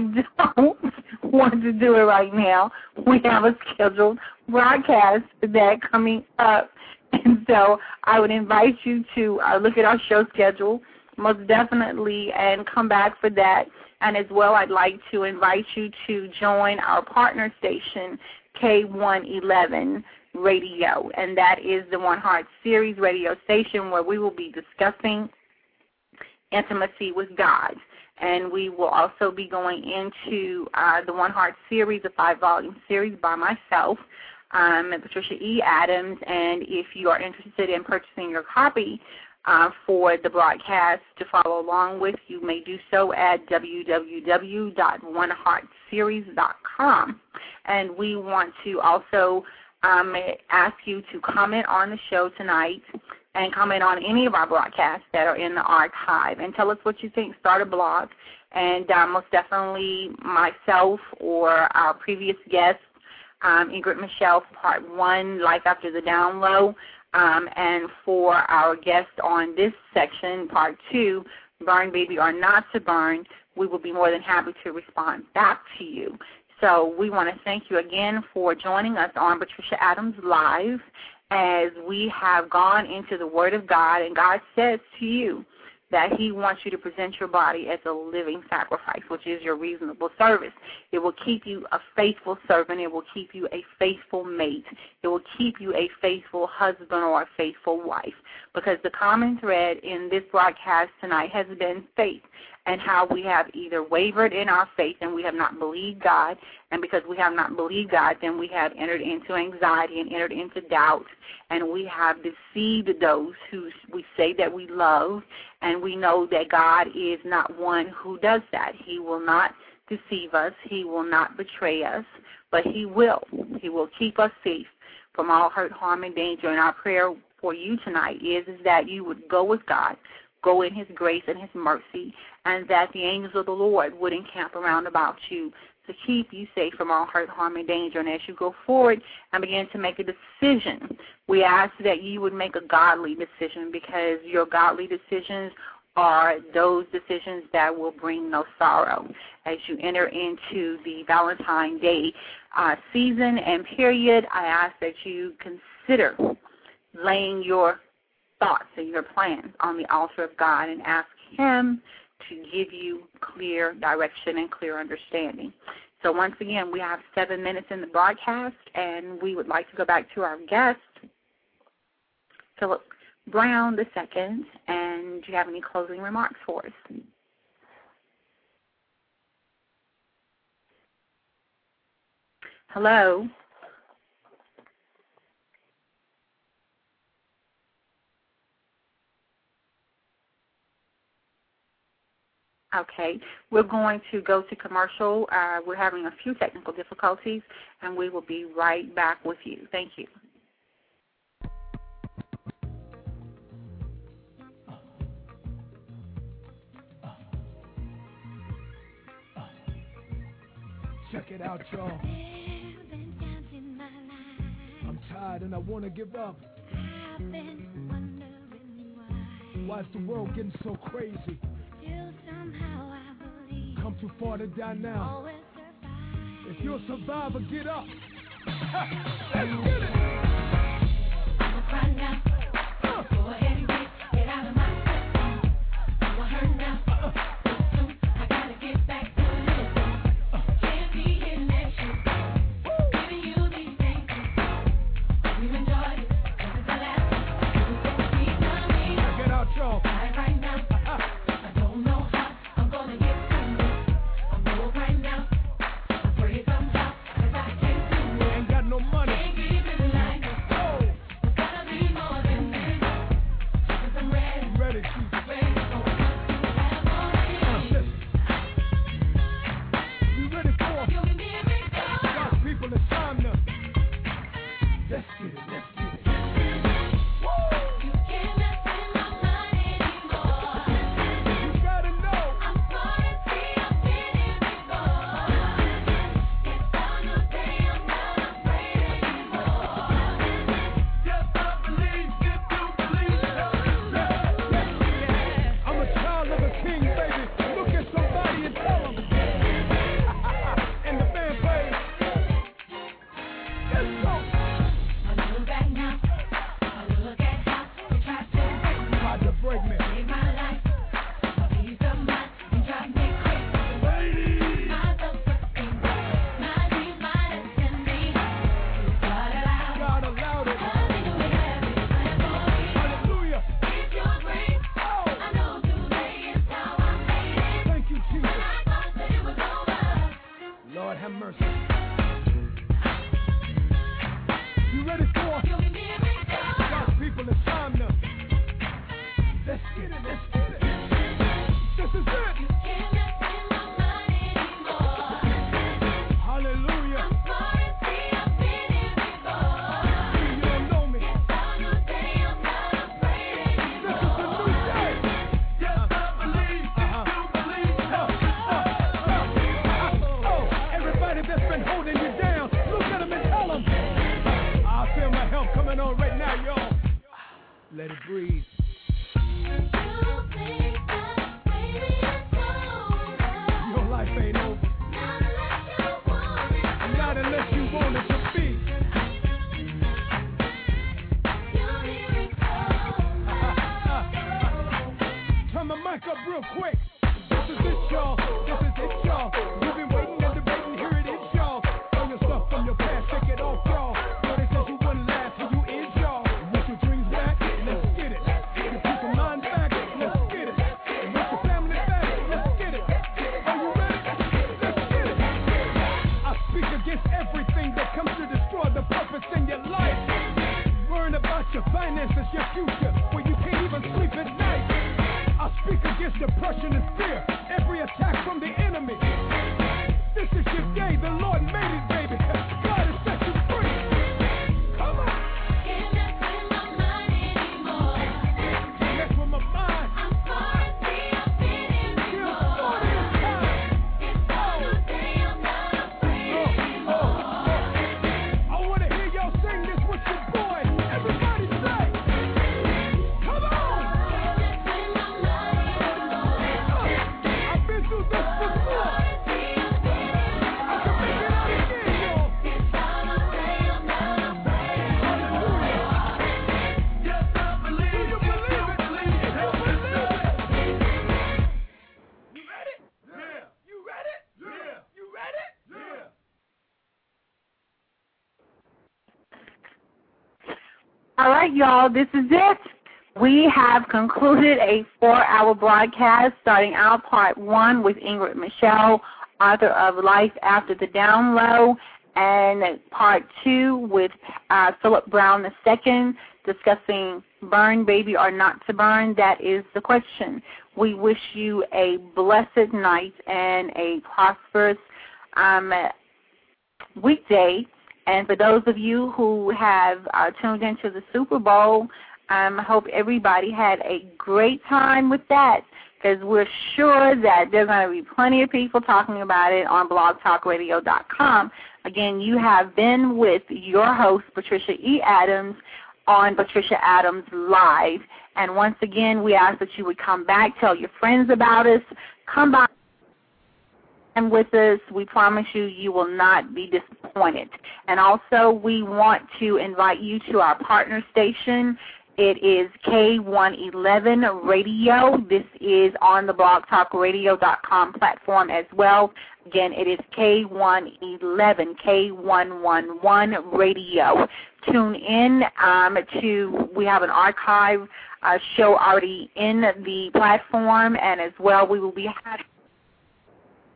don't want to do it right now. We have a scheduled broadcast that coming up. And so I would invite you to uh, look at our show schedule most definitely and come back for that. And as well, I'd like to invite you to join our partner station, K111 Radio. And that is the One Heart Series radio station where we will be discussing intimacy with God. And we will also be going into uh, the One Heart series, a five volume series by myself, um, Patricia E. Adams. And if you are interested in purchasing your copy uh, for the broadcast to follow along with, you may do so at www.oneheartseries.com. And we want to also um, ask you to comment on the show tonight and comment on any of our broadcasts that are in the archive and tell us what you think. Start a blog. And uh, most definitely myself or our previous guest, um, Ingrid Michelle, for part one, Life After the Down Low. Um, and for our guest on this section, part two, Burn Baby or Not to Burn, we will be more than happy to respond back to you. So we want to thank you again for joining us on Patricia Adams Live as we have gone into the Word of God, and God says to you, that He wants you to present your body as a living sacrifice, which is your reasonable service. It will keep you a faithful servant. It will keep you a faithful mate. It will keep you a faithful husband or a faithful wife. Because the common thread in this broadcast tonight has been faith and how we have either wavered in our faith and we have not believed God, and because we have not believed God, then we have entered into anxiety and entered into doubt, and we have deceived those who we say that we love, and we know that God is not one who does that. He will not deceive us, He will not betray us, but He will. He will keep us safe from all hurt, harm, and danger. And our prayer for you tonight is, is that you would go with God, go in His grace and His mercy, and that the angels of the Lord would encamp around about you to keep you safe from all hurt, harm, and danger. And as you go forward and begin to make a decision, we ask that you would make a godly decision because your godly decisions are those decisions that will bring no sorrow as you enter into the Valentine Day uh, season and period. I ask that you consider laying your thoughts and your plans on the altar of God and ask Him to give you clear direction and clear understanding. So once again, we have seven minutes in the broadcast, and we would like to go back to our guest, Phillip Brown second. And do you have any closing remarks for us? Hello. Okay, we're going to go to commercial. Uh, we're having a few technical difficulties, and we will be right back with you. Thank you. Check it out, y'all. I'm tired and I want to give up. Why's the world getting so crazy? Come too far to die now. If you're a survivor, get up. Let's get it. Y'all, this is it. We have concluded a four-hour broadcast, starting out part one with Ingrid Michelle, author of Life After the Down Low, and part two with uh, Phillip Brown II, discussing burn, baby, or not to burn. That is the question. We wish you a blessed night and a prosperous um, weekday. And for those of you who have uh, tuned into the Super Bowl, um, I hope everybody had a great time with that because we're sure that there's going to be plenty of people talking about it on blogtalkradio.com. Again, you have been with your host, Patricia E. Adams, on Patricia Adams Live. And once again, we ask that you would come back, tell your friends about us, come by and with us, we promise you, you will not be disappointed. And also, we want to invite you to our partner station. It is K111 Radio. This is on the blogtalkradio.com platform as well. Again, it is K111, K111 Radio. Tune in um, to, we have an archive uh, show already in the platform, and as well, we will be having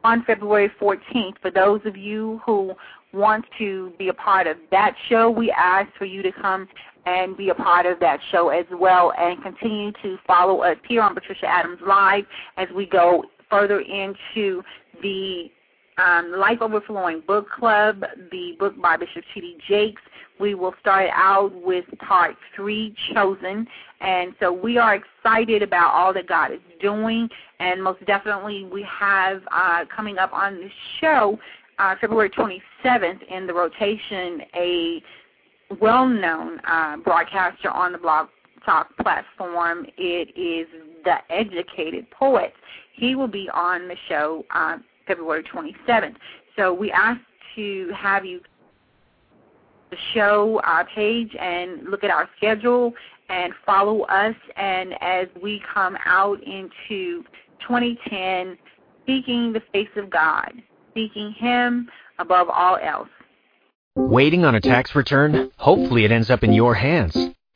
on February 14th. For those of you who want to be a part of that show, we ask for you to come and be a part of that show as well and continue to follow us here on Patricia Adams Live as we go further into the um, Life Overflowing Book Club, the book by Bishop T.D. Jakes. We will start out with part three, Chosen. And so we are excited about all that God is doing. And most definitely, we have uh, coming up on the show uh, February 27th in the rotation a well known uh, broadcaster on the Blog Talk platform. It is The Educated Poet. He will be on the show uh, February 27th. So we ask to have you the show our page and look at our schedule and follow us and as we come out into 2010 seeking the face of God, seeking him above all else. Waiting on a tax return? Hopefully it ends up in your hands.